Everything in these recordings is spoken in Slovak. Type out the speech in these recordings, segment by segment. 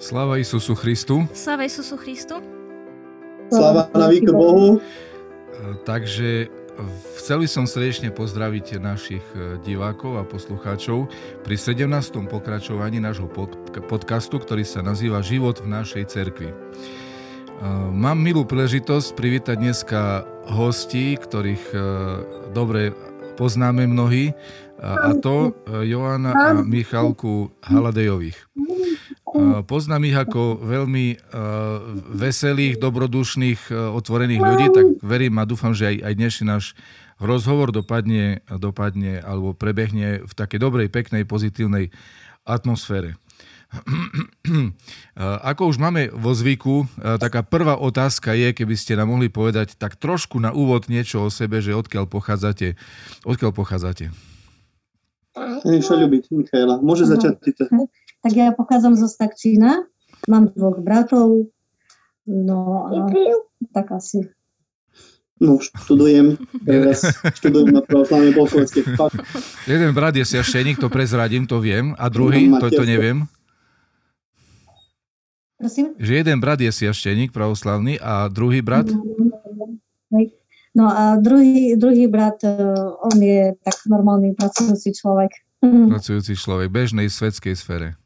Sláva Isusu Christu. Sláva Isusu Christu. Sláva na Bohu. Takže chcel by som srdečne pozdraviť našich e, divákov a poslucháčov pri 17. pokračovaní nášho podcastu, ktorý sa nazýva Život v našej cerkvi. E, mám milú príležitosť privítať dneska hostí, ktorých e, dobre poznáme mnohí, a to Joana a Michalku Haladejových. Poznám ich ako veľmi veselých, dobrodušných, otvorených ľudí, tak verím a dúfam, že aj, aj dnešný náš rozhovor dopadne, dopadne alebo prebehne v takej dobrej, peknej, pozitívnej atmosfére. Ako už máme vo zvyku, taká prvá otázka je, keby ste nám mohli povedať tak trošku na úvod niečo o sebe, že odkiaľ pochádzate. Odkiaľ pochádzate? Sa ľúbiť, Michaela. Môže začať ty tak ja pochádzam zo Stakčína, mám dvoch bratov, no a tak asi. No, študujem, teraz študujem na pravoslavnej Bolšovskej. Jeden brat je siašteník, to prezradím, to viem, a druhý, to, to neviem. Prosím? Že jeden brat je siašteník pravoslavný a druhý brat? No a druhý, druhý brat, e, on je tak normálny pracujúci človek. Pracujúci človek, bežnej svetskej sfére.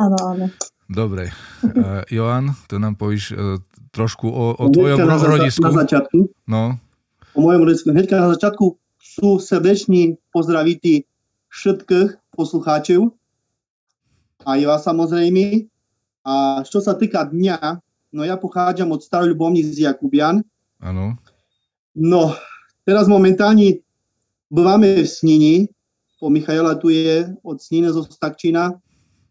Áno, áno. Dobre. Uh, Joan, to nám povíš uh, trošku o, o tvojom na, rodisku. Na začiatku. No. O mojom rodisku. Hneďka na začiatku sú srdeční pozdravití všetkých poslucháčov. Aj vás samozrejme. A čo sa týka dňa, no ja pochádzam od Starolubovní z Jakubian. Áno. No, teraz momentálne bývame v Snini. Po Michaela tu je od Snine zo Stakčina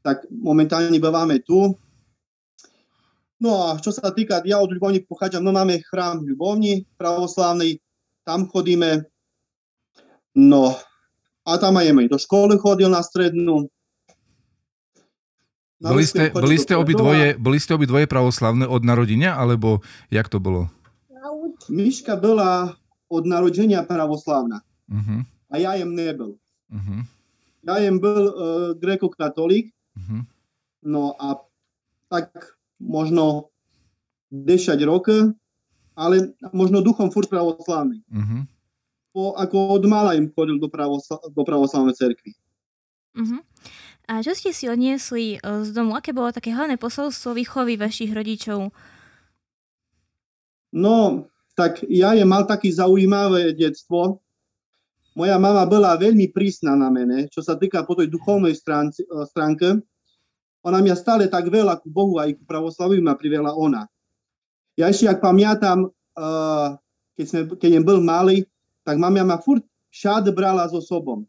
tak momentálne bývame tu. No a čo sa týka, ja od Ľubovní pochádzam, no máme chrám Ľubovní pravoslávny, tam chodíme. No a tam aj do školy chodil na strednú. Na boli ste, boli, ste obidvoje, boli ste obidvoje pravoslavné od narodenia, alebo jak to bolo? Miška bola od narodenia pravoslavná. Uh-huh. A ja jem nebol. Uh-huh. Ja jem bol uh, grekokatolík, Uh-huh. No a tak možno 10 rokov, ale možno duchom furt pravoslavný. Uh-huh. Po, ako od mala im chodil do, pravosla- do pravoslavnej cerkvy. Uh-huh. A čo ste si odniesli e, z domu? Aké bolo také hlavné posolstvo výchovy vašich rodičov? No, tak ja je mal taký zaujímavé detstvo. Moja mama bola veľmi prísna na mene, čo sa týka po tej duchovnej stránci, e, stránke. Ona mňa stále tak veľa ku Bohu aj ku pravoslaviu ma privela ona. Ja ešte, ak pamiatam, uh, keď, sme, keď bol malý, tak mamia ma furt všade brala so sobom.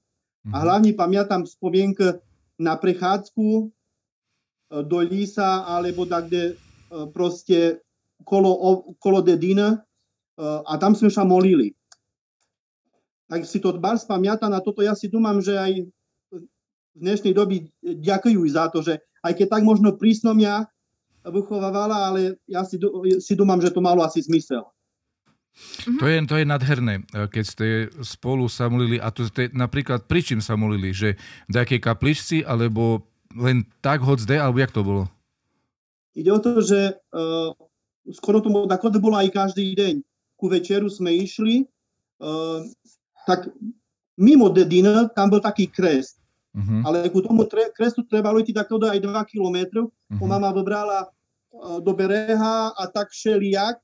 A mhm. hlavne pamätám spomienku na prechádzku e, do Lísa alebo tak, kde proste kolo, kolo dedina a tam sme sa molili tak si to bar spamiata na toto. Ja si dúmam, že aj v dnešnej doby ďakujú za to, že aj keď tak možno prísnom ja vychovávala, ale ja si, si dúmam, že to malo asi zmysel. Mm-hmm. To, je, to je nadherné, keď ste spolu sa molili, a to ste napríklad pri čím sa molili, že v nejakej kapličci, alebo len tak hodzde, alebo jak to bolo? Ide o to, že uh, skoro to tako to bolo aj každý deň. Ku večeru sme išli, uh, tak mimo dedina tam bol taký kres. Uh-huh. Ale ku tomu tre, krestu trebalo ísť takto aj 2 km. Uh-huh. Mama vybrala uh, do bereha a tak jak.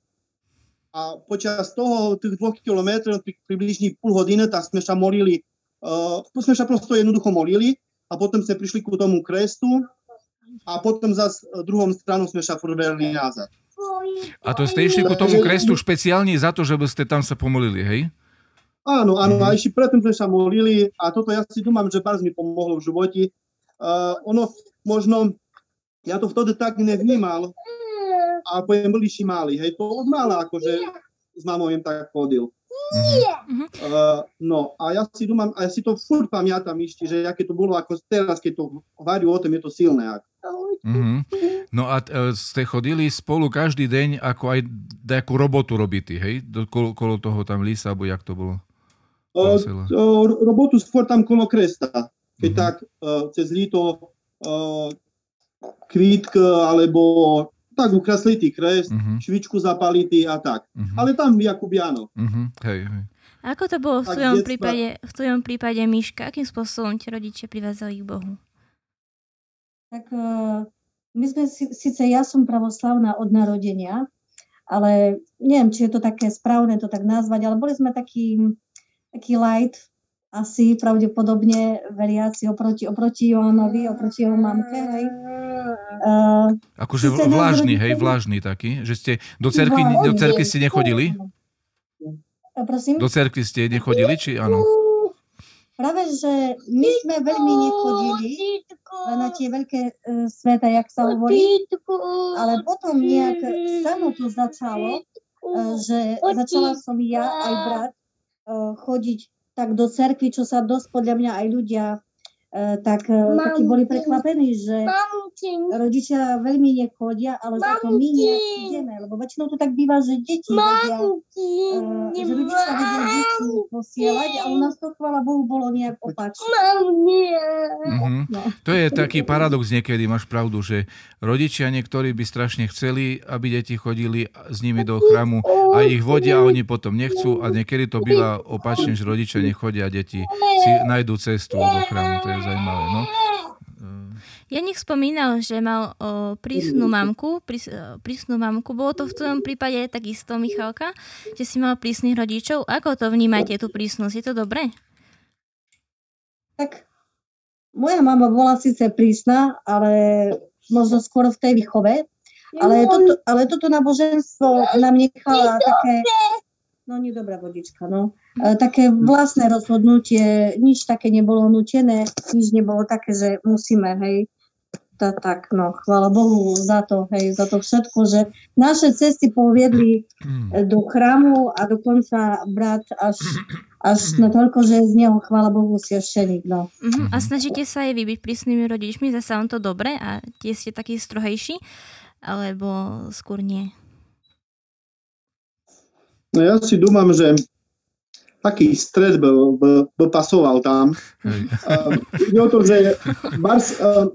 A počas toho, tých dvoch kilometrov, približne pol hodiny, tak sme sa molili, uh, sme sa prosto jednoducho molili a potom sme prišli ku tomu krestu a potom zase druhom stranu sme sa vrverili nazad. A to ste išli ku tomu krestu špeciálne za to, že by ste tam sa pomolili, hej? Áno, áno, mm-hmm. a ešte predtým sme sa molili a toto ja si dúmam, že bardzo mi pomohlo v živote. Uh, ono možno, ja to vtedy tak nevnímal, a poviem, boli si mali, hej, to od mala akože s mamou im tak chodil. Mm-hmm. Uh, no a ja si dúmam, a ja si to furt pamätám ešte, že aké to bolo ako teraz, keď to hovorí o tom, je to silné. Mm-hmm. No a uh, ste chodili spolu každý deň, ako aj nejakú robotu robíte, hej? Do, kolo, kolo toho tam lísa, alebo jak to bolo? Uh, robotu skôr tam kolo kresta. Keď uh-huh. tak uh, cez líto uh, kvítk, alebo tak ukreslitý kres, uh-huh. švičku zapalitý a tak. Uh-huh. Ale tam Jakubiano. Uh-huh. Hej, hej. Ako to bolo v tvojom, prípade, v tvojom prípade, Miška? Akým spôsobom ti rodičia privázali k Bohu? Tak uh, my sme, síce ja som pravoslavná od narodenia, ale neviem, či je to také správne to tak nazvať, ale boli sme taký, taký light, asi pravdepodobne veriaci oproti, oproti Joanovi, oproti jeho mamke, hej. Uh, akože vlážny, hej, vlážny taký, že ste do cerky, do cerky ste nechodili? Prosím? Do cerky ste nechodili, či áno? Práve, že my sme veľmi nechodili na tie veľké uh, sveta, jak sa hovorí, ale potom nejak samo to začalo, uh, že začala som ja aj brat chodiť tak do cerky, čo sa dosť podľa mňa aj ľudia tak e, takí boli prekvapení, že rodičia veľmi nechodia, ale za to my ideme, lebo väčšinou to tak býva, že deti vedia, uh, že rodičia vedia deti posielať a u nás to, chvála Bohu, bolo nejak opačne. Mm-hmm. No. To je taký paradox niekedy, máš pravdu, že rodičia niektorí by strašne chceli, aby deti chodili s nimi do chramu a ich vodia a oni potom nechcú a niekedy to býva opačne, že rodičia nechodia a deti si nájdú cestu do chramu. To je zaujímavé. No. nech spomínal, že mal o, prísnu mamku, prís, prísnu mamku. Bolo to v tvojom prípade takisto, Michalka, že si mal prísnych rodičov. Ako to vnímate, tú prísnosť? Je to dobré? Tak moja mama bola síce prísna, ale možno skôr v tej výchove. Ale toto, ale toto náboženstvo nám nechala také no nie dobrá vodička, no. E, také vlastné rozhodnutie, nič také nebolo nutené, nič nebolo také, že musíme, hej. To, tak, no, chvála Bohu za to, hej, za to všetko, že naše cesty poviedli hmm. do chrámu a dokonca brat až, až na toľko, že z neho, chvála Bohu, svešteník, no. Uh-huh. A snažíte sa aj vy byť prísnymi rodičmi, zase on to dobre a tie ste takí strohejší, alebo skôr nie? No ja si dúmam, že taký stred by, by, by pasoval tam. Uh, je o to, že Bars, uh,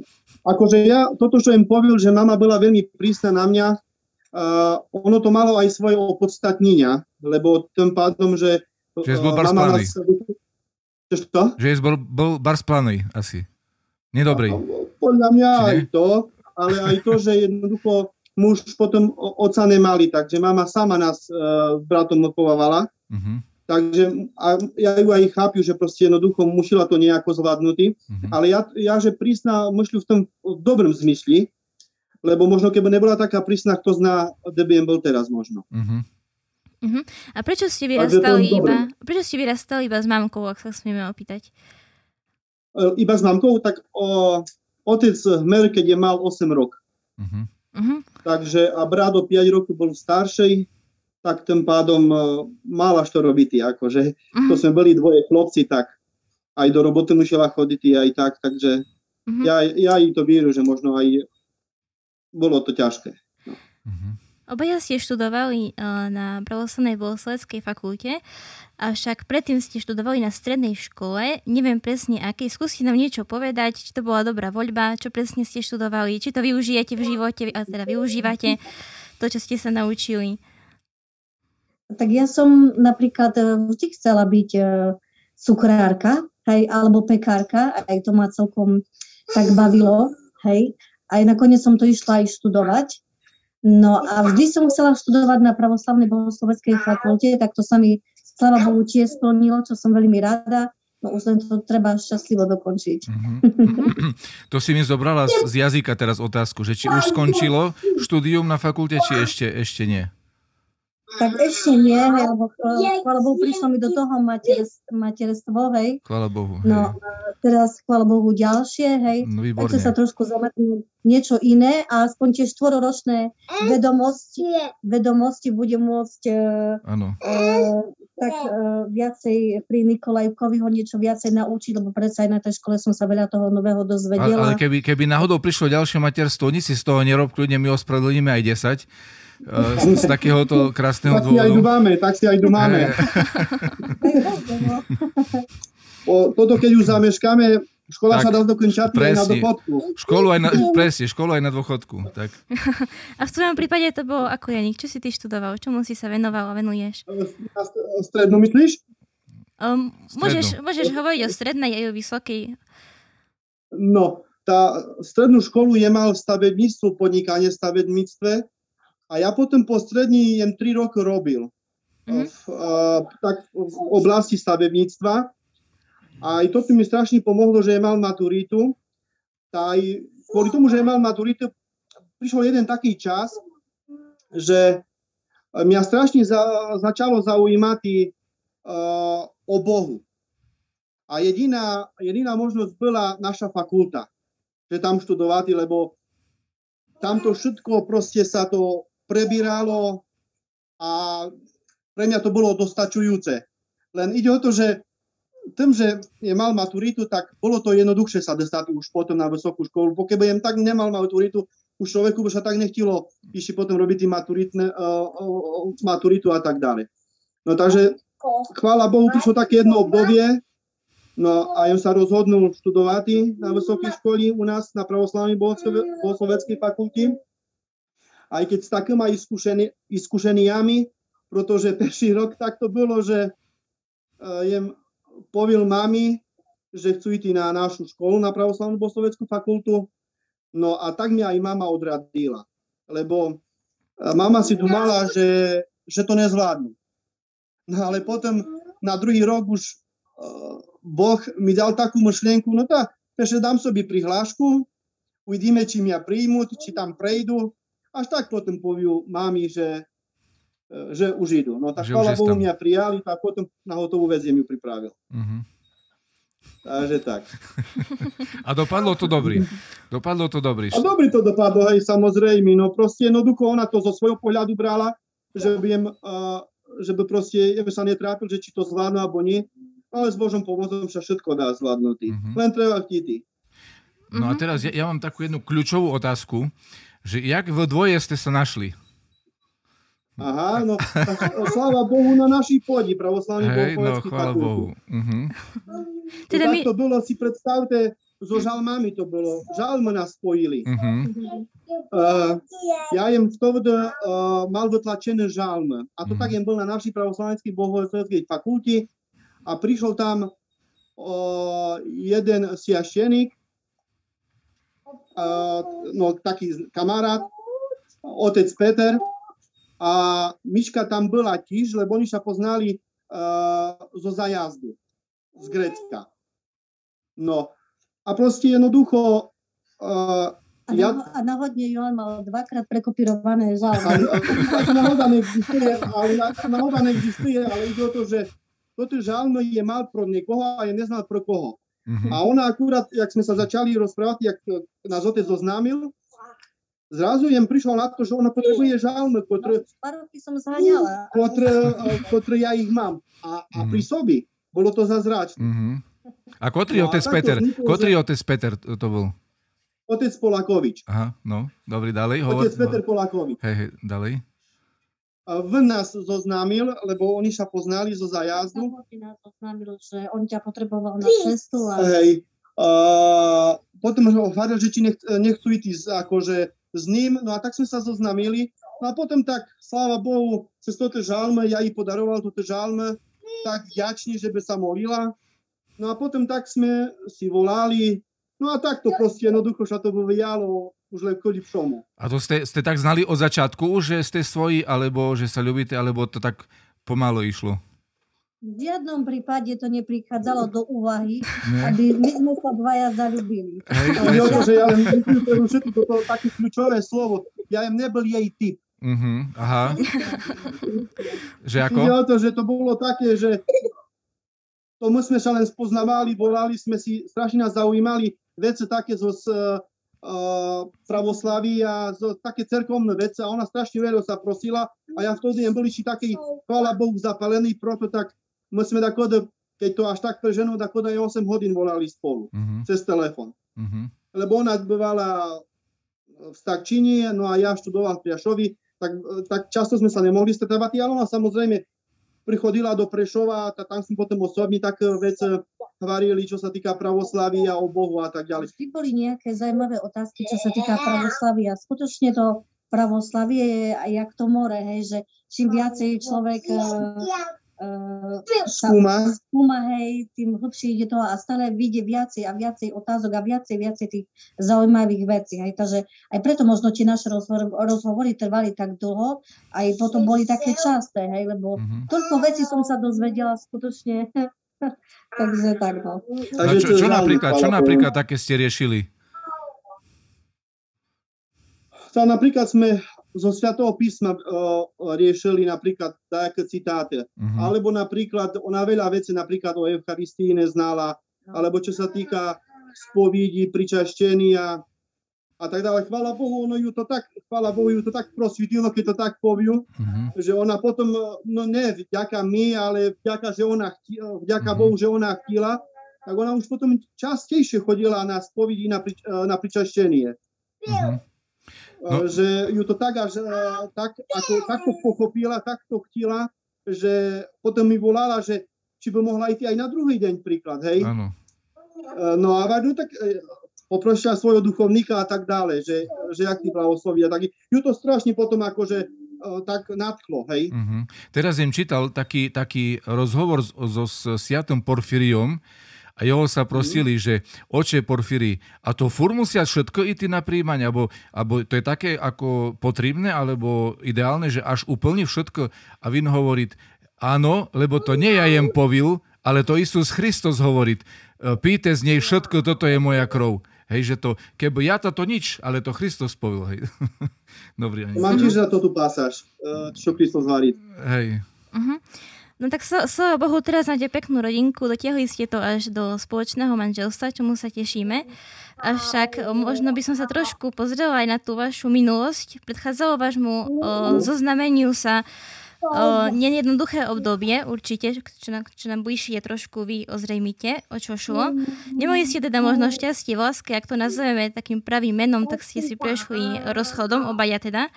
akože ja, toto, čo im povil, že mama bola veľmi prísna na mňa, uh, ono to malo aj svoje opodstatnenia, lebo tým pádom, že uh, že bol mama vás... Čo? Že bol, bol Bars planý asi. Nedobrý. Podľa mňa aj to, ale aj to, že jednoducho muž potom oca nemali, takže mama sama nás uh, s bratom odpovávala. Uh-huh. Takže a ja ju aj chápiu, že proste jednoducho musela to nejako zvládnuť. Uh-huh. Ale ja, ja, že prísna myšľu v tom v dobrom zmysli, lebo možno keby nebola taká prísna, kto zná, kde by bol teraz možno. Uh-huh. Uh-huh. A prečo ste vyrastali iba, prečo ste vyrastali iba s mamkou, ak sa smieme opýtať? E, iba s mamkou? Tak o, otec hmer, keď je mal 8 rok. Uh-huh. Uh-huh. Takže a brat o 5 rokov bol starší, tak tým pádom uh, mal až to robiť. Akože. Uh-huh. To sme boli dvoje chlopci, tak aj do roboty musela chodiť aj tak, takže uh-huh. ja, ja i to vieru, že možno aj bolo to ťažké. No. Uh-huh. Obaja ste študovali uh, na pravoslavnej bohosloveckej fakulte, avšak predtým ste študovali na strednej škole. Neviem presne akej. Skúste nám niečo povedať, či to bola dobrá voľba, čo presne ste študovali, či to využijete v živote, a teda využívate to, čo ste sa naučili. Tak ja som napríklad e, vždy chcela byť uh, cukrárka, hej, alebo pekárka, aj to ma celkom tak bavilo, hej. Aj nakoniec som to išla aj študovať. No a vždy som chcela študovať na pravoslavnej bohosloveckej fakulte, tak to sa mi, slava Bohu, tiež splnilo, čo som veľmi rada. No už len to treba šťastlivo dokončiť. Mm-hmm. to si mi zobrala z, z jazyka teraz otázku, že či už skončilo štúdium na fakulte, či ešte, ešte nie? Tak ešte nie, lebo chvála Bohu, prišlo mi do toho materstvo, hej. Chvála Bohu. Hej. No, teraz chvála Bohu ďalšie, hej. No, Takže sa trošku zamerím niečo iné a aspoň tie štvororočné vedomosti, vedomosti budem môcť uh, uh, tak uh, viacej pri Nikolajkovi ho niečo viacej naučiť, lebo predsa aj na tej škole som sa veľa toho nového dozvedela. Ale, ale keby, keby náhodou prišlo ďalšie materstvo, nič si z toho nerob, kľudne my ospravedlníme aj 10 z, z takéhoto krásneho tak dôvodu. Tak si aj dumáme, tak si aj dumáme. o, toto, keď už zameškáme, Škola Tak, sa dá dokončať aj na presne. dochodku. Školu aj na, presne, školu aj na dôchodku. Tak. A v tvojom prípade to bolo ako Janik? Čo si ty študoval? Čomu si sa venoval a venuješ? Strednú myslíš? Um, môžeš, môžeš hovoriť o strednej aj o vysokej. No, tá strednú školu je mal v stavebníctvu, podnikanie v stavebníctve a ja potom po strední jem 3 roky robil. Mhm. V, uh, tak v oblasti stavebníctva. A aj to mi strašne pomohlo, že mal maturitu. Aj kvôli tomu, že mal maturitu, prišiel jeden taký čas, že mňa strašne za, začalo zaujímať uh, o Bohu. A jediná, jediná možnosť bola naša fakulta, že tam študovať, lebo tamto všetko proste sa to prebíralo a pre mňa to bolo dostačujúce. Len ide o to, že tým, že mal maturitu, tak bolo to jednoduchšie sa dostať už potom na vysokú školu. Pokiaľ tak nemal maturitu, už človeku by sa tak nechtilo ešte potom robiť tí maturitné, uh, uh, maturitu a tak ďalej. No takže chvála Bohu, prišlo také jedno obdobie, no a ja sa rozhodnul študovať na vysokej škole u nás na pravoslavnej bohosloveckej fakulti. Aj keď s takým aj skúšeni, skúšeniami, pretože prvý rok tak to bolo, že uh, jem povil mami, že chcú ísť na našu školu, na pravoslavnú bohosloveckú fakultu. No a tak mi aj mama odradila, lebo uh, mama si tu mala, že, že to nezvládnu. No ale potom na druhý rok už uh, Boh mi dal takú myšlienku, no tak, takže dám sobie prihlášku, uvidíme, či mňa príjmu, či tam prejdu. Až tak potom poviu mami, že, uh, že už idú. No tak chvála Bohu mňa prijali, tak potom na hotovú vec ju pripravil. Uh-huh. Takže tak. A dopadlo to dobrý. Dopadlo to dobrý. A dobre to dopadlo, hej, samozrejme, no proste jednoducho ona to zo svojho pohľadu brala, že by, jem, uh, že by proste, ja by sa netrápil, že či to zvládnu alebo nie, ale s Božom pomocou sa všetko dá zvládnuť. Mhm. Len treba chtít. No a teraz ja, ja mám takú jednu kľúčovú otázku, že jak v dvoje ste sa našli? Aha, no, sláva Bohu na našej pôdi, pravoslavný Hej, no bohopovecký chvála Bohu. Uh-huh. Teda tak my- to bolo, si predstavte, so žalmami to bolo. Žalmy nás spojili. Uh-huh. Uh, ja jem vtedy uh, mal vytlačené žalmy. A to Mhm. tak jem bol na našej pravoslavenskej bohoslovenskej fakulti a prišiel tam uh, jeden siaštenik, uh, no taký kamarát, otec Peter a Miška tam bola tiež, lebo oni sa poznali uh, zo zajazdu z Grécka. No a proste jednoducho uh, A, Ja- a náhodne Johan mal dvakrát prekopírované ale náhoda neexistuje, ale na- náhoda neexistuje, ale ide o to, že toto žalm je mal pro niekoho a je neznal pro koho. Uh-huh. A ona akurát, jak sme sa začali rozprávať, jak e, nás otec zoznámil, zrazu jem prišla na to, že ona potrebuje žalmy, ktoré, ktoré, ktoré ja ich mám. A, a pri sobi bolo to zazračné. Uh-huh. A ktorý No otec Peter? že- otec Peter to to bol? Otec Polakovič. Aha, no, dobrý, ďalej. Hovor, Otec Peter Polakovič. Hej, hej, ďalej. A V nás zoznámil, lebo oni sa poznali zo zajazdu. Samotný nás oznámil, že on ťa potreboval na cestu a Hej. Uh, potom ho hovoril, že či nech, nechcú ísť akože s ním, no a tak sme sa zoznamili. No a potom tak, sláva Bohu, cez toto žalme, ja jej podaroval toto žalme, tak vďačne, že by sa molila. No a potom tak sme si volali, no a tak to proste jednoducho sa to vyvíjalo už len kvôli všomu. A to ste, ste tak znali od začiatku, že ste svoji, alebo že sa ľubíte, alebo to tak pomalo išlo? v žiadnom prípade to neprichádzalo do úvahy, Nie? aby my sme sa dvaja zalúbili. Hej, A ide o to, že ja len vyklúčujem všetko toto také kľúčové slovo. Ja jem nebol jej typ. Uh-huh, aha. Že ako? O to, že to bolo také, že to my sme sa len spoznávali, volali sme si, strašne nás zaujímali veci také zo uh, pravoslaví a také cerkovné veci a ona strašne veľa sa prosila a ja vtedy jem boli či taký, chvála Bohu, zapalený, proto tak my sme tako, keď to až tak pre ženu, tako da je 8 hodín volali spolu Uh-huh, cez telefon. uh-huh. Lebo ona bývala v Stakčini, no a ja študoval v Priašovi, tak, tak často sme sa nemohli stretávať, ale ona samozrejme prichodila do Prešova, tak tam sme potom osobne tak vec varili, čo sa týka pravoslavia, o Bohu a tak ďalej. Vždy boli nejaké zaujímavé otázky, čo sa týka pravoslavia. Skutočne to pravoslavie je jak to more, hej, že čím viacej človek uh, skúma. skúma, hej, tým hlbšie ide to a stále vidie viacej a viacej otázok a viacej, viacej tých zaujímavých vecí. Hej. Takže aj preto možno tie naše rozhovor, rozhovory trvali tak dlho, aj potom boli také časté, hej, lebo mm-hmm. toľko vecí som sa dozvedela skutočne. Takže tak, no. A čo, čo, napríklad, čo napríklad také ste riešili? sa napríklad sme zo Svetého písma uh, riešili napríklad také citáty. Uh-huh. Alebo napríklad, ona veľa vecí napríklad o Eucharistii neznala, alebo čo sa týka spovidí, pričaštenia a tak ďalej. Chvála Bohu, ono ju to tak, chvála Bohu, ju to tak prosvítilo, keď to tak poviu, uh-huh. že ona potom, no ne vďaka my, ale vďaka, že ona chtila, vďaka uh-huh. Bohu, že ona chtila, tak ona už potom častejšie chodila na spovidí, na, prič, na pričaštenie. Uh-huh. No. Že ju to tak, až, tak, ako, takto pochopila, takto chtila, že potom mi volala, že či by mohla ísť aj na druhý deň príklad, hej? Áno. No a no, tak poprosila svojho duchovníka a tak ďalej, že, že jak ty blahosloví a tak. Ju to strašne potom akože tak nadchlo, hej. Uh-huh. Teraz som čítal taký, taký rozhovor so, so Siatom Porfiriom, a jeho sa prosili, že oče Porfíry, a to fur musia všetko ísť na príjmanie, alebo, alebo to je také ako potrebné, alebo ideálne, že až úplne všetko a vin hovorí, áno, lebo to nie ja jem povil, ale to Isus Christos hovorí, píte z nej všetko, toto je moja krv. Hej, že to, keby ja to, to nič, ale to Kristus povil, hej. Dobrý, Mám tiež za to tu pasáž, čo Kristus hovorí. Hej. Uh-huh. No tak so, so Bohu, teraz máte peknú rodinku, dotiahli ste to až do spoločného manželstva, čomu sa tešíme. Avšak možno by som sa trošku pozrela aj na tú vašu minulosť. Predchádzalo vášmu zoznameniu sa o, nejednoduché obdobie, určite, čo, na, čo nám bližšie trošku vy ozrejmite, o čo šlo. Nemali ste teda možno šťastie láske, ak to nazveme takým pravým menom, tak ste si prešli rozchodom, obaja teda.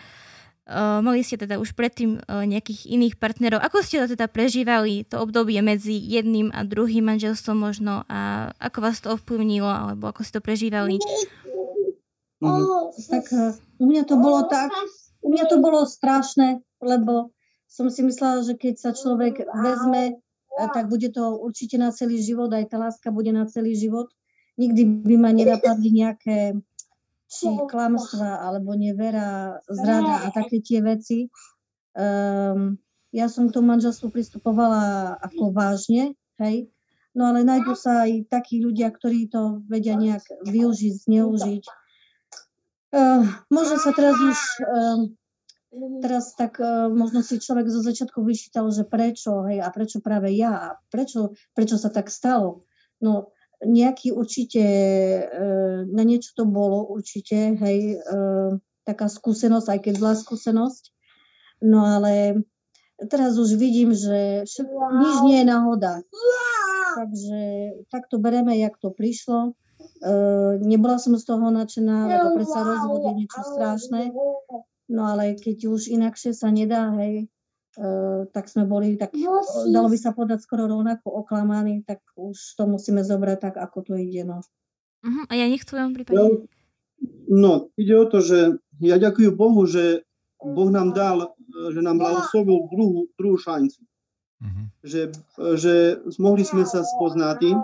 Uh, mali ste teda už predtým uh, nejakých iných partnerov. Ako ste to teda prežívali, to obdobie medzi jedným a druhým manželstvom možno a ako vás to ovplyvnilo, alebo ako ste to prežívali? Mm, tak uh, u mňa to bolo tak, u mňa to bolo strašné, lebo som si myslela, že keď sa človek vezme, tak bude to určite na celý život, aj tá láska bude na celý život. Nikdy by ma nenapadli nejaké či klamstva, alebo nevera, zrada a také tie veci. Um, ja som k tomu manželstvu pristupovala ako vážne, hej, no ale nájdú sa aj takí ľudia, ktorí to vedia nejak využiť, zneužiť. Uh, možno sa teraz už uh, teraz tak uh, možno si človek zo začiatku vyšítal, že prečo, hej, a prečo práve ja, a prečo, prečo sa tak stalo. No, nejaký určite, e, na niečo to bolo určite, hej, e, taká skúsenosť, aj keď zlá skúsenosť. No ale teraz už vidím, že nič nie je náhoda. Takže tak to bereme, jak to prišlo. E, nebola som z toho nadšená, lebo predsa rozvod je niečo strašné. No ale keď už inakšie sa nedá, hej, tak sme boli, tak dalo by sa podať skoro rovnako oklamaní, tak už to musíme zobrať tak, ako to ide. No. Uh-huh. A ja nech v tvojom prípade? No, no, ide o to, že ja ďakujem Bohu, že Boh nám dal, že nám blahoslovil druhú, druhú šancu. Uh-huh. Že, že mohli sme sa spoznať.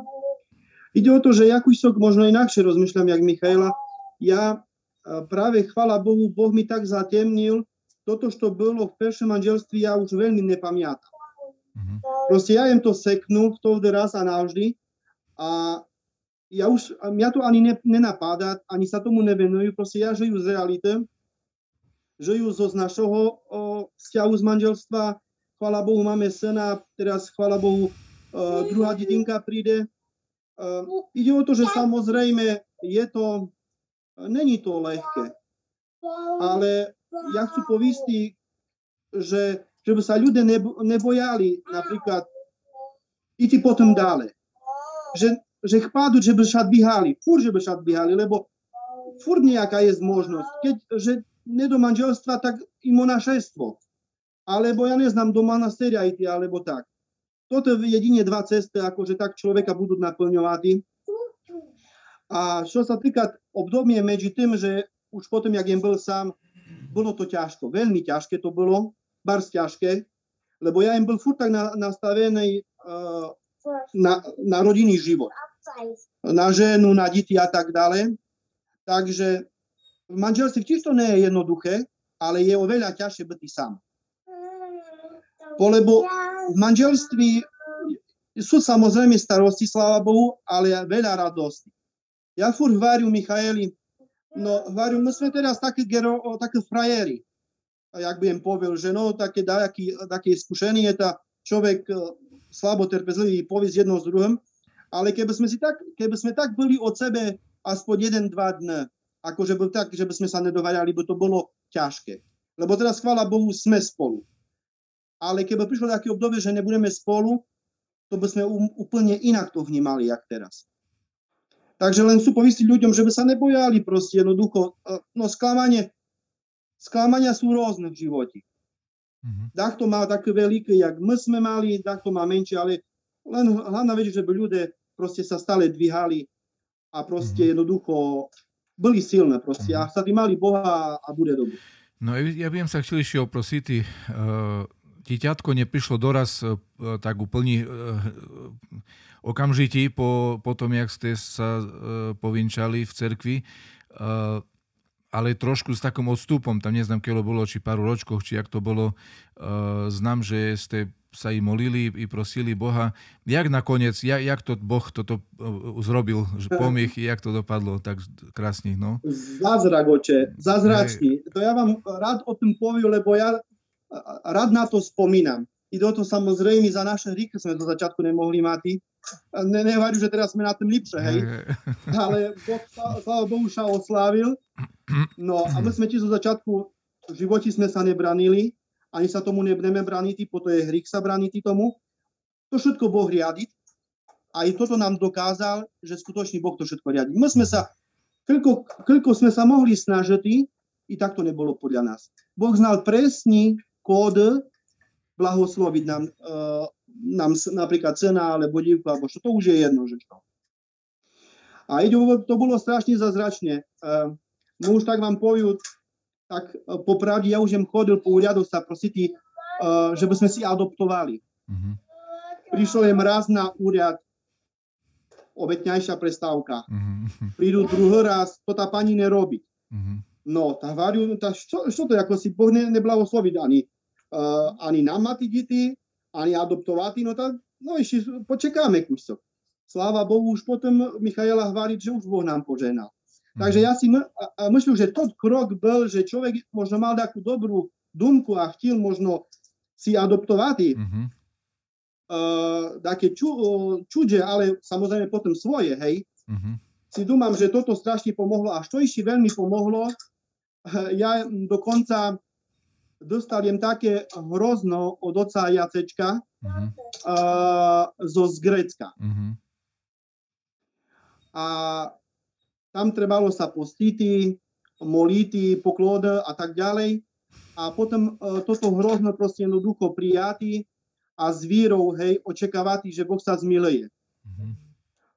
Ide o to, že ja kúsok možno inakšie rozmýšľam, jak Michaela. Ja eh, práve, chvala Bohu, Boh mi tak zatemnil, toto, čo bolo v prvšom manželství, ja už veľmi nepamiatam. Mm-hmm. Proste ja jem to seknul v toho raz a navždy a ja už, mňa to ani ne, nenapáda, ani sa tomu nevenujú, proste ja žijú z reality, žijú zo z našeho o, vzťahu z manželstva, chvála Bohu, máme syna, teraz chvála Bohu, o, druhá dedinka príde. O, ide o to, že samozrejme je to, není to ľahké, ale ja chcú povisti, že, že by sa ľudia nebojali napríklad ísť potom dále. Že, že chpádu, že by sa dvíhali, fur, že by sa dvíhali, lebo fur nejaká je možnosť. Keď, že ne do manželstva, tak i monašestvo. Alebo ja neznám, do monasteria ísť, alebo tak. toto je jedine dva cesty, akože tak človeka budú naplňovať. A čo sa týka obdobie medzi tým, že už potom, jak jem bol sám, bolo to ťažko. Veľmi ťažké to bolo, bars ťažké, lebo ja im bol furt tak na, nastavený uh, na, na rodinný život. Na ženu, na deti a tak ďalej. Takže v manželstve tiež to nie je jednoduché, ale je oveľa ťažšie byť sám. Lebo v manželství sú samozrejme starosti, sláva Bohu, ale veľa radosti. Ja furt hovorím Michaeli, no hovorím, my sme teraz také, gero, také frajeri. A jak by im povedal, že no, také, taký, také skúšenie je tá človek e, slabo trpezlivý povieť jedno s druhým, ale keby sme, si tak, keby sme tak byli od sebe aspoň jeden, dva dny, akože bol tak, že by sme sa nedovarali, by to bolo ťažké. Lebo teraz, chvála Bohu, sme spolu. Ale keby prišlo také obdobie, že nebudeme spolu, to by sme úplne inak to vnímali, jak teraz. Takže len chcú povistiť ľuďom, že by sa nebojali proste jednoducho. E, no sklamanie, sklamania sú rôzne v živote. Mm-hmm. Takto má také veľké, jak my sme mali, takto má menšie, ale len hlavná vec, že by ľudia proste sa stále dvíhali a proste mm-hmm. jednoducho boli silné proste mm-hmm. a sa mali Boha a bude dobre. No ja by som sa chcel ešte oprosiť, uh, dieťatko neprišlo doraz uh, tak úplne uh, okamžití po, po tom, jak ste sa uh, povinčali v cerkvi, ale trošku s takým odstupom, tam neznám, keď bolo, či pár ročkoch, či jak to bolo, znám, že ste sa i molili i prosili Boha. Jak nakoniec, jak, jak to Boh toto zrobil, pomiech, jak to dopadlo tak krásne, no? Zázrak, oče, zázračný. To ja vám rád o tom poviem, lebo ja rád na to spomínam. I do toho samozrejme za naše rieky sme do začiatku nemohli mať. Ne, nehovorím, že teraz sme na tom lepšie, hej. Ale Boh, sláva Bohu, sa oslávil. No a my sme tiež zo začiatku v živote sme sa nebranili, ani sa tomu nebudeme braniť, po to je hrik sa braniť tomu. To všetko Boh riadi. A i toto nám dokázal, že skutočný Boh to všetko riadi. My sme sa, koľko, koľko sme sa mohli snažiť, i tak to nebolo podľa nás. Boh znal presný kód, blahosloviť nám, uh, nám napríklad cena alebo divku, alebo čo, to už je jedno, že čo. A ide, to bolo strašne zazračne. Uh, no už tak vám poviem, tak uh, popravde ja už jem chodil po úriadoch sa prosiť, uh, že by sme si adoptovali. Mm-hmm. Prišlo jem raz na úriad, obetňajšia prestávka. Mm-hmm. Prídu druhý raz, to tá pani nerobí. Mm-hmm. No, tá variu, tá, čo, čo to, ako si Boh ne, neblahosloviť ani uh, ani nám má deti, ani adoptovať, no tak, no ešte počekáme kúsok. Sláva Bohu, už potom Michaela hovorí, že už Boh nám poženal. Mm. Takže ja si my, a, myslím, že to krok bol, že človek možno mal takú dobrú dumku a chtěl možno si adoptovať mm-hmm. uh, také ču, čudže, ale samozrejme potom svoje, hej. Mm-hmm. Si dúmam, že toto strašne pomohlo a čo ešte veľmi pomohlo, ja dokonca dostal také hrozno od oca Jacečka uh-huh. uh, zo z Grécka. Uh-huh. A tam trebalo sa postiť, molíti, poklod a tak ďalej. A potom uh, toto hrozno proste jednoducho prijatý a s vírou, hej, očakávať, že Boh sa zmileje. Uh-huh.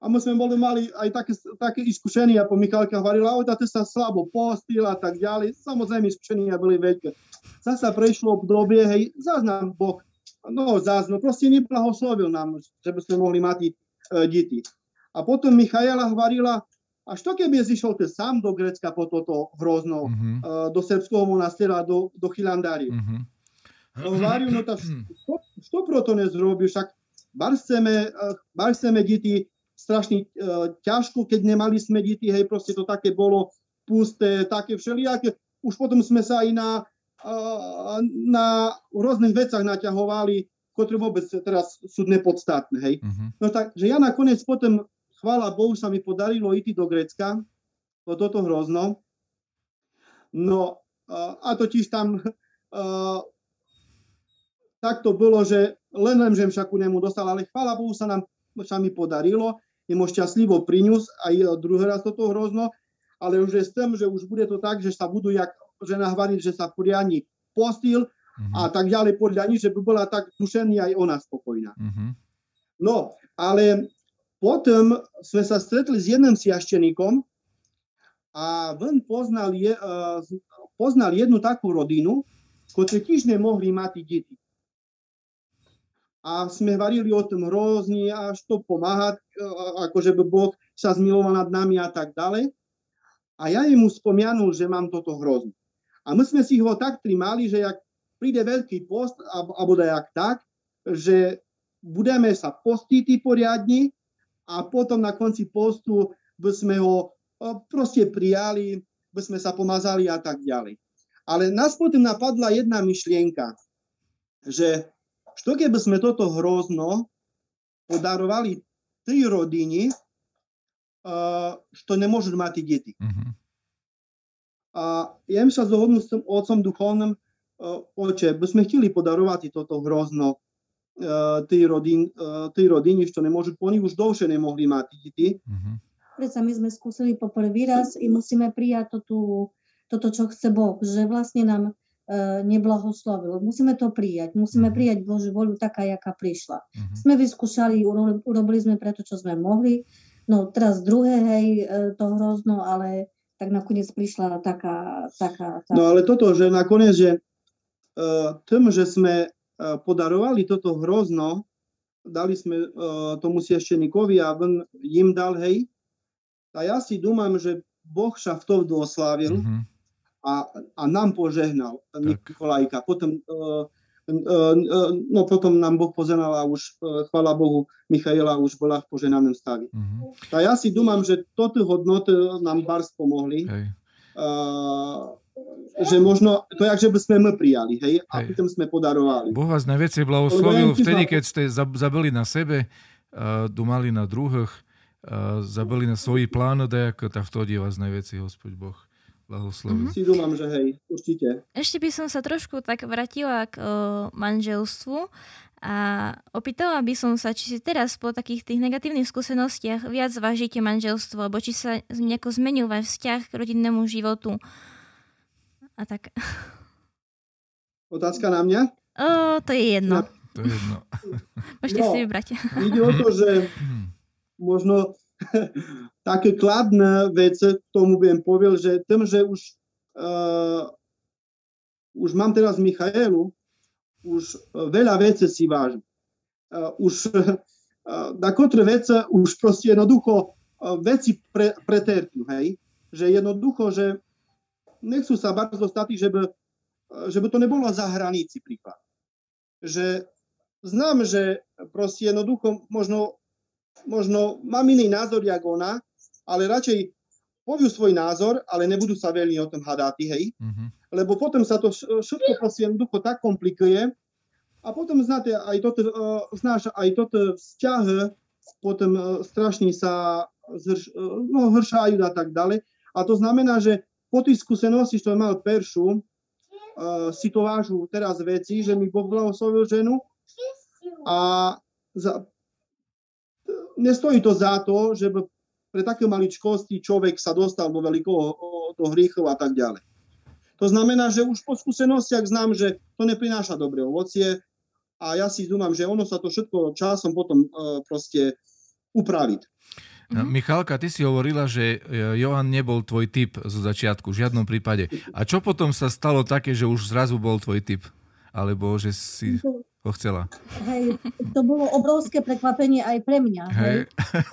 A my sme boli mali aj také, také iskušenia, po Michalka hovorila, oj, ty sa slabo postil a tak ďalej. Samozrejme, iskušenia boli veľké zasa prešlo obdobie, hej, zás nám Boh, no zás, no proste neblahoslovil nám, že by sme mohli mať e, deti. A potom Michaela hovorila, a što keby zišiel ty sám do Grecka po toto hrozno, mm-hmm. e, do srbského monastera, do, do Chilandári. Mm-hmm. Hovoril, no tak što, što proto nezrobil, však bar chceme, e, bar chceme deti, strašne e, ťažko, keď nemali sme deti, hej, proste to také bolo pusté, také všelijaké. Už potom sme sa aj na na rôznych vecach naťahovali, ktoré vôbec teraz sú nepodstatné. Hej. Uh-huh. No tak, že ja nakoniec potom, chvála Bohu, sa mi podarilo ísť do Grecka, to toto hrozno. No a totiž tam uh, tak to bolo, že len len, že však ku nemu dostal, ale chvála Bohu sa nám sa mi podarilo, je mu šťastlivo prinius aj druhý raz toto hrozno, ale už je s tým, že už bude to tak, že sa budú jak žena hovorí, že sa poriadne postil mm-hmm. a tak ďalej podľa nich, že by bola tak duševne aj ona spokojná. Mm-hmm. No, ale potom sme sa stretli s jedným siašteníkom a on poznal, je, uh, poznal jednu takú rodinu, ktorí tiež nemohli mať deti. A sme varili o tom hrozne, až to pomáhať, uh, akože by Boh sa zmiloval nad nami a tak ďalej. A ja mu spomianul, že mám toto hrozné. A my sme si ho tak trimali, že jak príde veľký post, alebo jak tak, že budeme sa postiť poriadne a potom na konci postu by sme ho proste prijali, by sme sa pomazali a tak ďalej. Ale nás potom napadla jedna myšlienka, že čo keby sme toto hrozno podarovali tej rodiny, što ne môžu mať deti. Uh-huh. A ja im sa zohodnú s tým otcom duchovným, oče, by sme chteli podarovať toto hrozno tej, rodin, tej rodiny, što ne môžu, oni už dlhšie nemohli mať deti. Uh-huh. Predsa my sme skúsili po prvý raz i musíme prijať to tu, toto, čo chce Boh, že vlastne nám e, neblahoslovil. Musíme to prijať. Musíme uh-huh. prijať Božiu voľu taká, jaká prišla. Uh-huh. Sme vyskúšali, urobili sme preto, čo sme mohli. No teraz druhé, hej, e, to hrozno, ale tak nakoniec prišla taká, taká, taká... No ale toto, že nakoniec, že uh, tým, že sme uh, podarovali toto hrozno, dali sme uh, tomu sieštenikovi a on im dal, hej, a ja si dúmam, že Boh sa v tom doslávil mm-hmm. A, a nám požehnal Nikolajka. Potom, uh, uh, uh, no potom nám Boh poženal a už, uh, chvala Bohu, Michaela už bola v poženanom stavi. Mm-hmm. A ja si dúmam, že toto hodnoty nám bars pomohli. Hej. Uh, že možno, to je, že by sme my prijali, hej, a hej. potom sme podarovali. Boh vás najviacej blahoslovil vtedy, keď ste zabili na sebe, uh, dumali na druhých, zabili na svoj plán, ako tak vtedy vás najväčší Hospod Boh blahoslovil. Mm-hmm. Si dúmam, že hej, určite. Ešte by som sa trošku tak vrátila k o, manželstvu a opýtala by som sa, či si teraz po takých tých negatívnych skúsenostiach viac vážite manželstvo, alebo či sa nejako zmenil váš vzťah k rodinnému životu. A tak. Otázka na mňa? O, to je jedno. Ja. To je jedno. Môžete no, si vybrať. Ide o to, že možno také kladné veci, tomu budem povedal, že tým, že už, uh, už mám teraz Michaelu, už veľa vecí si vážim. Uh, už uh, na ktoré veci už proste jednoducho uh, veci pre, preterpnú, hej? Že jednoducho, že nechcú sa bardzo stať, že by, že by to nebolo za hranici príklad. Že znám, že proste jednoducho možno možno mám iný názor, jak ona, ale radšej poviu svoj názor, ale nebudú sa veľmi o tom hadať, hej. Mm-hmm. Lebo potom sa to všetko proste jednoducho tak komplikuje a potom znáte, aj toto, uh, znáš, aj toto vzťah potom uh, strašne sa zhrš, uh, no, hršajú a tak ďalej. A to znamená, že po tej skúsenosti, čo mal Peršu, uh, si to vážu teraz veci, že mi Boh blahoslovil ženu a za, nestojí to za to, že pre také maličkosti človek sa dostal do veľkého do hriechov a tak ďalej. To znamená, že už po skúsenostiach znám, že to neprináša dobré ovocie a ja si dúmam, že ono sa to všetko časom potom uh, proste upraviť. No, Michalka, ty si hovorila, že e, Johan nebol tvoj typ zo začiatku, v žiadnom prípade. A čo potom sa stalo také, že už zrazu bol tvoj typ? Alebo že si ho chcela. Hej, to bolo obrovské prekvapenie aj pre mňa. Hej.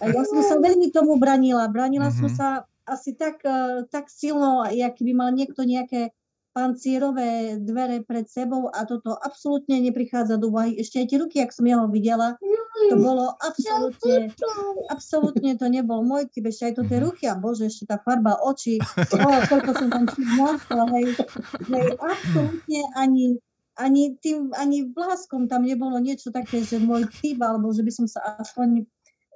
Hej. Ja som sa veľmi tomu branila. Branila mm-hmm. som mhm. sa asi tak, uh, tak silno, aký by mal niekto nejaké pancierové dvere pred sebou a toto absolútne neprichádza do úvahy. Ešte aj tie ruky, ak som jeho videla, to bolo absolútne, absolútne to nebol môj typ, ešte aj to tie ruky, a bože, ešte tá farba očí, oh, koľko som tam čím hej, hej, absolútne ani, ani tým, ani vláskom tam nebolo niečo také, že môj typ, alebo že by som sa aspoň,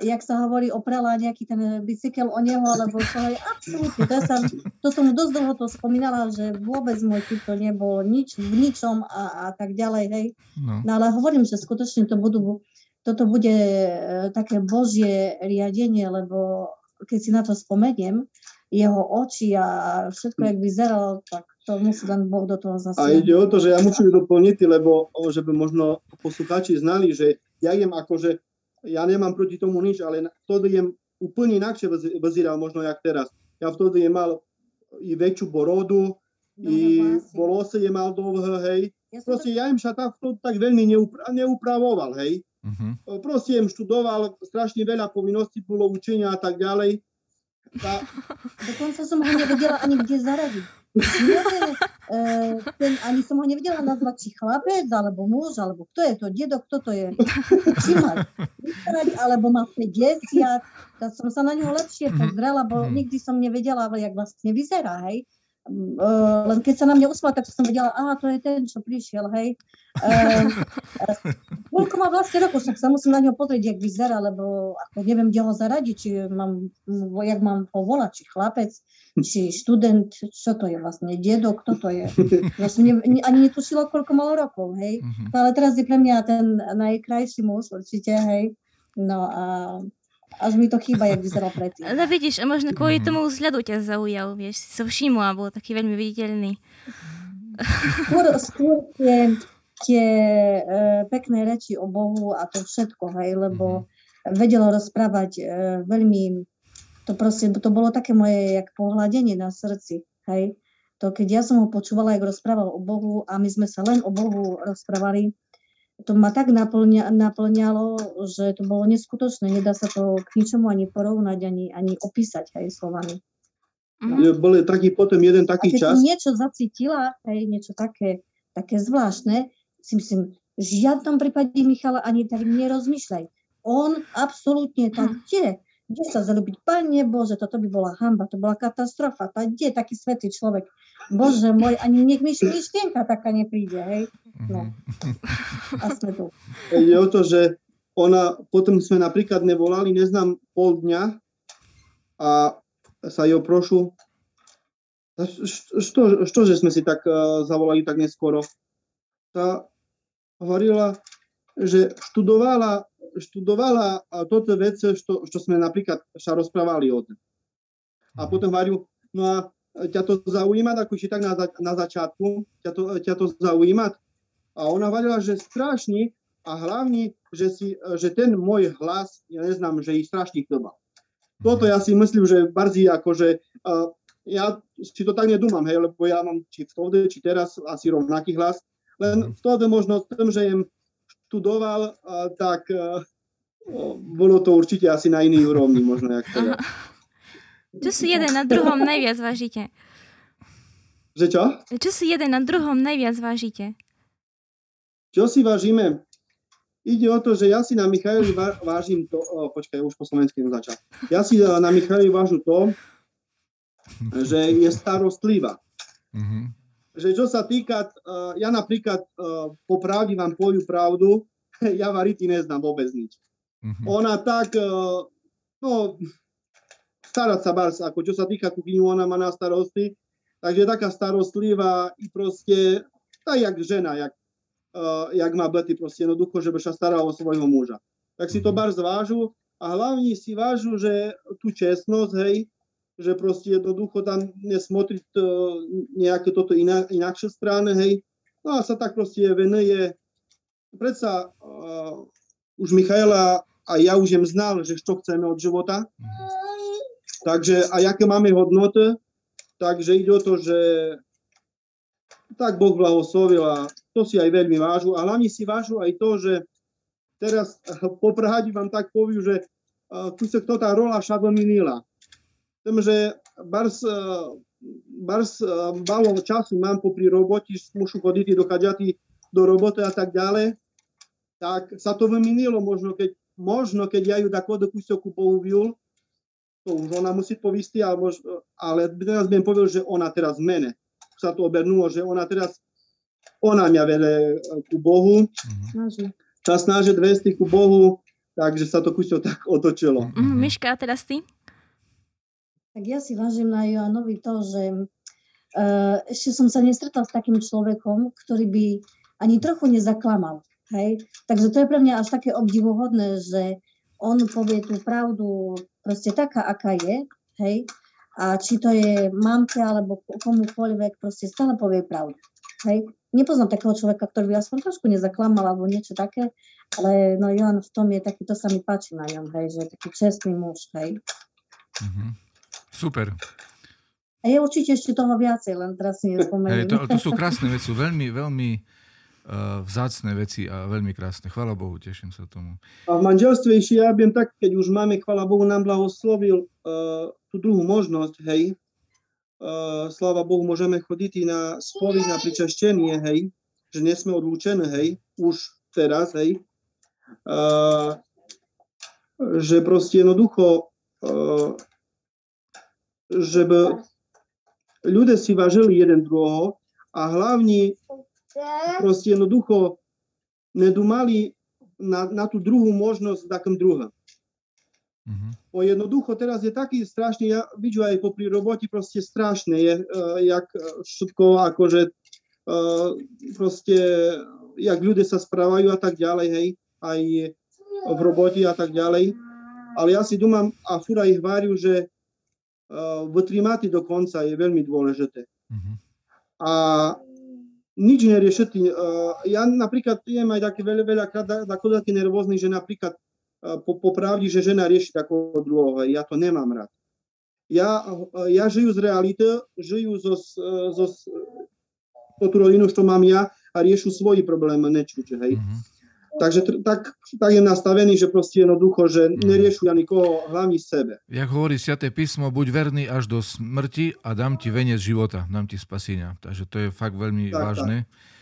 jak sa hovorí, oprala nejaký ten bicykel o neho, alebo čo aj absolútne. To, som, to som dosť dlho to spomínala, že vôbec môj typ to nebol nič, v ničom a, a tak ďalej, hej. No. no ale hovorím, že skutočne to budú, toto bude e, také božie riadenie, lebo keď si na to spomeniem, jeho oči a všetko, jak vyzeral, tak to musí len Boh do toho zase. A ide o to, že ja musím doplniť, lebo že by možno poslucháči znali, že ja jem akože ja nemám proti tomu nič, ale vtedy jem úplne inakšie vyzeral možno jak teraz. Ja vtedy je mal i väčšiu borodu, i volose je mal dlhé, hej. Ja Proste ja im sa tak, tak veľmi neupra- neupravoval, hej. Uh-huh. Proste im študoval, strašne veľa povinností bolo učenia a tak ďalej. Tá... Dokonca som ho nevedela ani kde zaradiť. e, ten, ani som ho nevedela nazvať, či chlapec, alebo muž, alebo kto je to, dedo, kto to je, či má vyzerať, alebo má 50, tak som sa na ňo lepšie pozrela, bo mhm. nikdy som nevedela, jak vlastne vyzerá, hej. Uh, len keď sa na mňa usmal, tak som vedela, aha, to je ten, čo prišiel, hej. Uh, koľko má vlastne rokov, však sa musím na ňo pozrieť, jak vyzerá, lebo ako neviem, kde ho zaradiť, či mám, jak mám ho volať, či chlapec, či študent, čo to je vlastne, dedo, kto to je. Ja som ne, ani netušila, koľko malo rokov, hej. Uh-huh. No ale teraz je pre mňa ten najkrajší muž, určite, hej. No a až mi to chýba, jak vyzeral predtým. No vidíš, a možno kvôli tomu vzhľadu ťa zaujal, vieš, si sa všimol a bol taký veľmi viditeľný. Skôr, skôr tie, tie e, pekné reči o Bohu a to všetko, hej, lebo mhm. vedelo rozprávať e, veľmi, to proste, to bolo také moje jak pohľadenie na srdci, hej. To keď ja som ho počúvala, jak rozprával o Bohu a my sme sa len o Bohu rozprávali, to ma tak naplňa, naplňalo, že to bolo neskutočné. Nedá sa to k ničomu ani porovnať, ani, ani opísať aj slovami. No. Bol taký potom jeden taký a čas. niečo zacítila, aj niečo také, také zvláštne, si myslím, v žiadnom prípade Michala ani tak nerozmýšľaj. On absolútne tak, kde? Kde sa zalúbiť? Pane Bože, toto by bola hamba, to bola katastrofa. Tá, kde je taký svetý človek? Bože môj, ani nech mi myšlienka taká nepríde, hej. No. A sme tu. Je o to, že ona, potom sme napríklad nevolali, neznám, pol dňa a sa ju prošu, što, što, že sme si tak uh, zavolali tak neskoro? Tá hovorila, že študovala, študovala toto veci, što, što sme napríklad sa rozprávali o tom. A potom hovoril, no a ťa to zaujíma, ako tak na, na začiatku, ťa to, ťa to zaujíma. A ona hovorila, že strašne a hlavne, že, si, že ten môj hlas, ja neznám, že ich strašne chýba. Toto ja si myslím, že bardziej akože, uh, ja si to tak nedúmam, hej, lebo ja mám či v tode, či teraz asi rovnaký hlas, len v tode možno tým, že jem študoval, tak uh, bolo to určite asi na iný úrovni možno, jak teda. Čo si jeden na druhom najviac vážite? Že čo? Čo si jeden na druhom najviac vážite? Čo si vážime? Ide o to, že ja si na Michaeli vážim to... O, počkaj, už po slovensky začal. Ja si na Michaeli vážu to, že je starostlivá. Mm-hmm. Že čo sa týka, uh, ja napríklad uh, po pravdi vám poviem pravdu, ja variti neznám vôbec nič. Mm-hmm. Ona tak, uh, no, starať sa bars, ako čo sa týka kuchyňu, ona má na starosti, takže taká starostlivá i proste, tak jak žena, jak, uh, jak má bety proste jednoducho, že by sa starala o svojho muža. Tak si to mhm. bar zvážu a hlavne si vážu, že tú čestnosť, hej, že proste jednoducho tam nesmotriť uh, nejaké toto iná, inakšie strany, hej, no a sa tak proste venuje. Predsa uh, už Michaela a ja už jem znal, že čo chceme od života. Takže a aké máme hodnoty, takže ide o to, že tak Boh blahoslovil a to si aj veľmi vážu. A hlavne si vážu aj to, že teraz po Prahadi vám tak poviem, že tu sa kto tá rola šadomínila. Tým, že bars, bars malo času mám popri roboti, mušu chodiť do kaďaty do roboty a tak ďalej, tak sa to vyminilo možno, keď, možno, keď ja ju tak do kúsoku pouviul, to už ona musí povisti, ale, mož, ale teraz by povedal, že ona teraz mene. Sa to obernulo, že ona teraz, ona mňa vede ku Bohu. Mm-hmm. Sa snaží dvesti ku Bohu, takže sa to kusto tak otočilo. Mm, Miška, a teraz ty? Tak ja si vážim na Joanovi to, že uh, ešte som sa nestretla s takým človekom, ktorý by ani trochu nezaklamal. Hej? Takže to je pre mňa až také obdivuhodné, že on povie tú pravdu proste taká, aká je, hej, a či to je mamke alebo komukoľvek, proste stále povie pravdu. Hej. Nepoznám takého človeka, ktorý by aspoň trošku nezaklamal alebo niečo také. Ale no Johan v tom je taký, to sa mi páči na ňom, hej, že je taký čestný muž, hej. Uh-huh. Super. A je určite ešte toho viacej, len teraz si nespomeniem. Hey, to, to sú krásne veci, veľmi, veľmi uh, vzácne veci a veľmi krásne. Chvala Bohu, teším sa tomu. A v manželstve ešte ja viem tak, keď už máme, chvala Bohu, nám blahoslovil uh, tú druhú možnosť, hej. Uh, sláva Bohu, môžeme chodiť na spoveď, na pričaštenie, hej. Že nie sme odlúčené, hej. Už teraz, hej. Uh, že proste jednoducho uh, żeby ľudia si vážili jeden druhého a hlavne proste jednoducho nedumali na, na tú druhú možnosť takým druhým. Mm-hmm. Bo jednoducho teraz je taký strašný, ja vidím aj popri roboti proste strašné je, uh, jak všetko akože uh, proste, jak ľudia sa správajú a tak ďalej, hej, aj v roboti a tak ďalej. Ale ja si dumám a fura ich váriu, že vytrimati do konca je veľmi dôležité. Uh-huh. A nič neriešiti. Ja napríklad jem aj také veľa, veľa krát tako taký nervózny, že napríklad po, po pravdi, že žena rieši takého druhého. Ja to nemám rád. Ja, ja žijú z reality, žijú zo, zo, zo tú rodinu, čo mám ja a riešu svoj problém, nečuče, hej. Uh-huh. Takže tak, tak je nastavený, že proste jednoducho, že mm. neriešu ja nikoho, hlavne sebe. Jak hovorí Sviaté písmo, buď verný až do smrti a dám ti veniec života, dám ti spasenia. Takže to je fakt veľmi tak, vážne. Tak.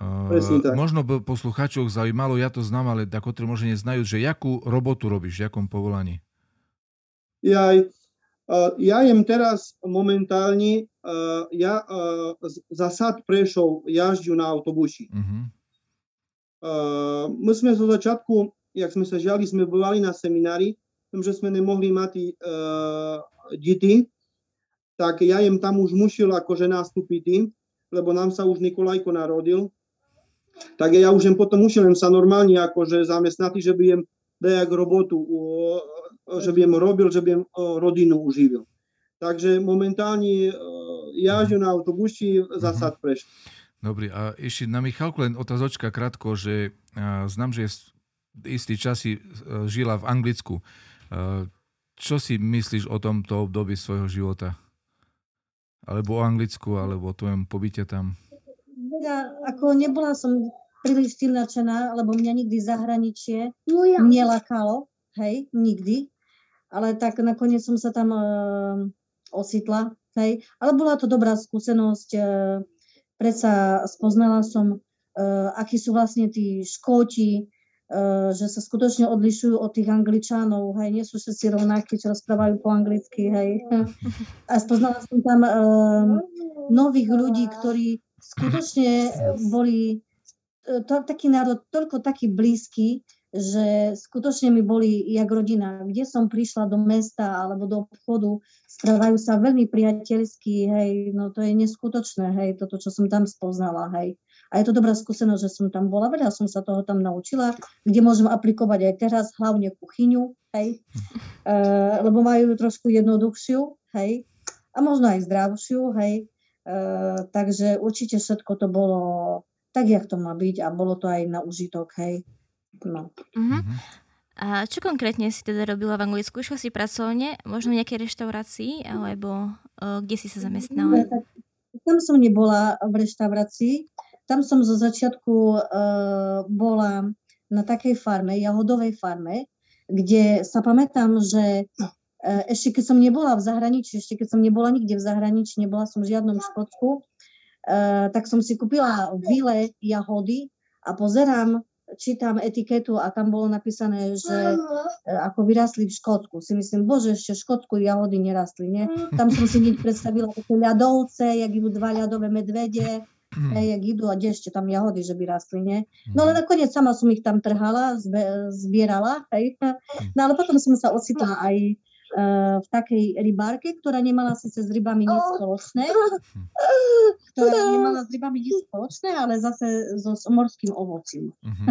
Uh, tak. Možno by poslucháčov zaujímalo, ja to znám, ale ako to možno neznajú, že jakú robotu robíš, v jakom povolaní? Ja, ja jem teraz momentálne, ja za sad prešol jažďu na autobusi. Uh-huh. My sme zo začiatku, jak sme sa žiali, sme boli na seminári, tým, že sme nemohli mať uh, deti, tak ja jem tam už musel akože nastúpiť, lebo nám sa už Nikolajko narodil. Tak ja už jem potom musel sa normálne akože zamestnať, že by jem dajak robotu, že by jem robil, že by jem rodinu uživil. Takže momentálne ja žijem na autobusi, zasad prešli. Dobrý, a ešte na Michalku len otázočka krátko, že a, znam, že istý čas si e, žila v Anglicku. A, čo si myslíš o tomto období svojho života? Alebo o Anglicku, alebo o tvojom pobyte tam? Ja, ako nebola som príliš tým nadšená, lebo mňa nikdy zahraničie no ja. nelakalo, hej, nikdy. Ale tak nakoniec som sa tam uh, ositla, hej. Ale bola to dobrá skúsenosť, uh, predsa spoznala som, uh, akí sú vlastne tí škóti, uh, že sa skutočne odlišujú od tých angličanov, hej, nie sú všetci rovnakí, čo rozprávajú po anglicky, hej. A spoznala som tam uh, nových ľudí, ktorí skutočne boli to, taký národ, toľko taký blízky, že skutočne mi boli jak rodina. Kde som prišla do mesta alebo do obchodu, správajú sa veľmi priateľsky, hej, no to je neskutočné, hej, toto, čo som tam spoznala, hej. A je to dobrá skúsenosť, že som tam bola, veľa som sa toho tam naučila, kde môžem aplikovať aj teraz, hlavne kuchyňu, hej, e, lebo majú trošku jednoduchšiu, hej, a možno aj zdravšiu, hej, e, takže určite všetko to bolo tak, jak to má byť a bolo to aj na užitok, hej. No. Uh-huh. A čo konkrétne si teda robila v Anglicku? Išla si pracovne, možno v nejakej reštaurácii, alebo uh, kde si sa zamestnala? Tam som nebola v reštaurácii. Tam som zo začiatku uh, bola na takej farme, jahodovej farme, kde sa pamätám, že uh, ešte keď som nebola v zahraničí, ešte keď som nebola nikde v zahraničí, nebola som v žiadnom Škótsku, uh, tak som si kúpila vile jahody a pozerám, čítam etiketu a tam bolo napísané, že e, ako vyrastli v Škótsku. Si myslím, bože, ešte v Škótsku jahody nerastli, nie? Tam som si hneď predstavila také ľadovce, jak idú dva ľadové medvede, mm. jak idú a kde ešte tam jahody, že by rastli, nie? No ale nakoniec sama som ich tam trhala, zbe, zbierala, hej? No ale potom som sa ocitla aj v takej rybárke, ktorá nemala síce s rybami nič spoločné, ktorá nemala s rybami nič spoločné, ale zase so morským ovocím. Mhm.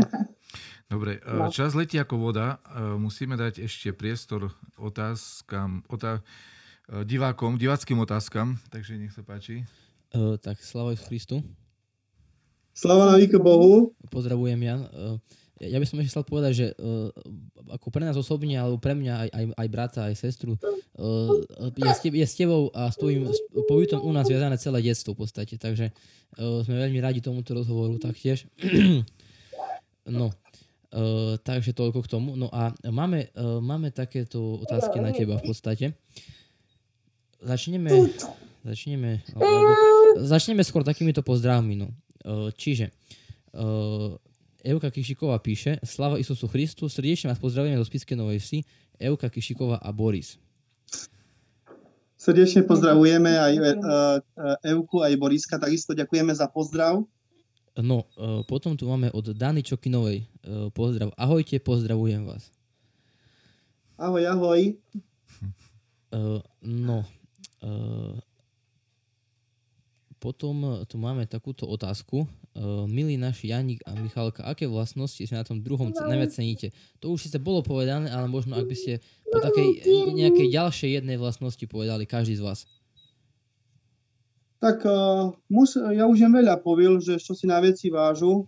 Dobre, no. čas letí ako voda. Musíme dať ešte priestor otázkam, otá, divákom, diváckým otázkam, takže nech sa páči. Uh, tak, sláva Christu. Sláva na Bohu. Pozdravujem, Jan. Uh, ja by som ešte chcel povedať, že uh, ako pre nás osobne, alebo pre mňa, aj, aj, aj brata, aj sestru, uh, je, s te, je s tebou a s tvojim pobytom u nás viazané celé detstvo v podstate, takže uh, sme veľmi radi tomuto rozhovoru taktiež. no, uh, takže toľko k tomu. No a máme, uh, máme takéto otázky na teba v podstate. Začneme, začneme, začneme skôr takýmito pozdravmi. No. Uh, čiže uh, Euka Kišiková píše Slava Isusu Christu, srdečne vás pozdravujeme zo Spiske Novej Vsi, Euka Kišiková a Boris. Srdečne pozdravujeme aj uh, Euku, aj Boriska, takisto ďakujeme za pozdrav. No, potom tu máme od Dany Čokinovej pozdrav. Ahojte, pozdravujem vás. Ahoj, ahoj. No, potom tu máme takúto otázku. Uh, milí naši Janik a Michalka, aké vlastnosti si na tom druhom no. najviac ceníte? To už síce bolo povedané, ale možno ak by ste po takej nejakej ďalšej jednej vlastnosti povedali každý z vás. Tak uh, mus, ja už jem veľa povil, že čo si na veci vážu.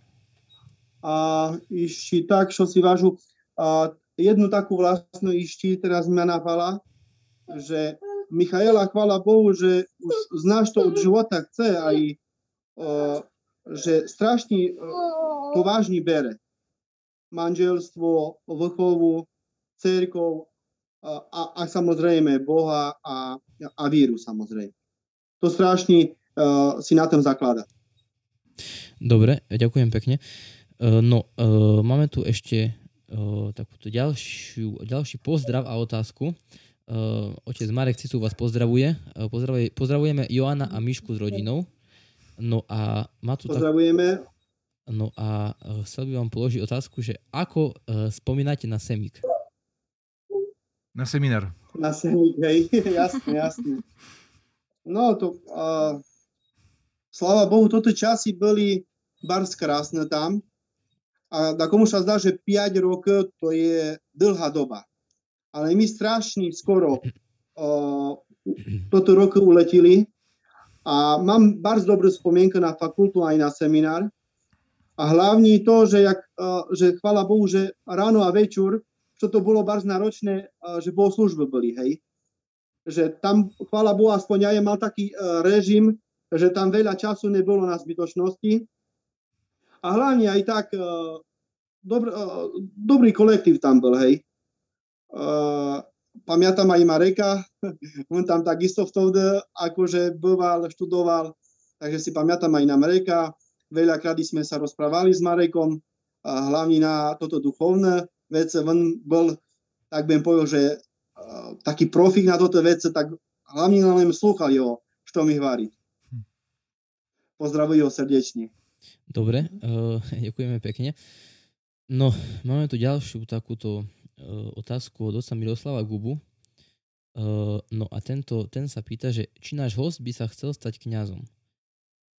A ešte tak, čo si vážu. A jednu takú vlastnú ešte teraz mňa napala, že Michaela, chvála Bohu, že už znáš to od života, chce aj, o, že strašne to vážne bere. Manželstvo, vrchovu, cerkov a, a, a samozrejme Boha a, a víru samozrejme. To strašne uh, si na tom zaklada. Dobre, ďakujem pekne. Uh, no, uh, máme tu ešte uh, takúto ďalšiu, ďalší pozdrav a otázku. Uh, otec Marek Cicu vás pozdravuje. Uh, pozdravuje. Pozdravujeme Joana a Mišku s rodinou. No a má tu Pozdravujeme. Tak... No a uh, chcel by vám položiť otázku, že ako uh, spomínate na semík? Na seminár. Na semík, hej, jasne, jasne. No to, uh, sláva Bohu, toto časy boli bars krásne tam. A da komu sa zdá, že 5 rokov to je dlhá doba ale my strašne skoro uh, toto roku uletili a mám bardzo dobrú spomienku na fakultu aj na seminár. A hlavne to, že, jak, že chvála Bohu, že ráno a večer, čo to bolo bardzo náročné, že služby boli, hej. Že tam, chvála Bohu, aspoň ja mal taký uh, režim, že tam veľa času nebolo na zbytočnosti. A hlavne aj tak, uh, dobr, uh, dobrý kolektív tam bol, hej. Pamätám aj Mareka, on tam takisto vtedy akože býval, študoval, takže si pamätám aj na Mareka. Veľakrát sme sa rozprávali s Marekom, a hlavne na toto duchovné vece. On bol, tak bym povedal, že uh, taký profik na toto vece, tak hlavne len slúchal jeho, čo mi hovorí. Pozdravujem ho srdečne. Dobre, uh, ďakujeme pekne. No, máme tu ďalšiu takúto otázku od oca Miroslava Gubu. Uh, no a tento, ten sa pýta, že či náš host by sa chcel stať kňazom.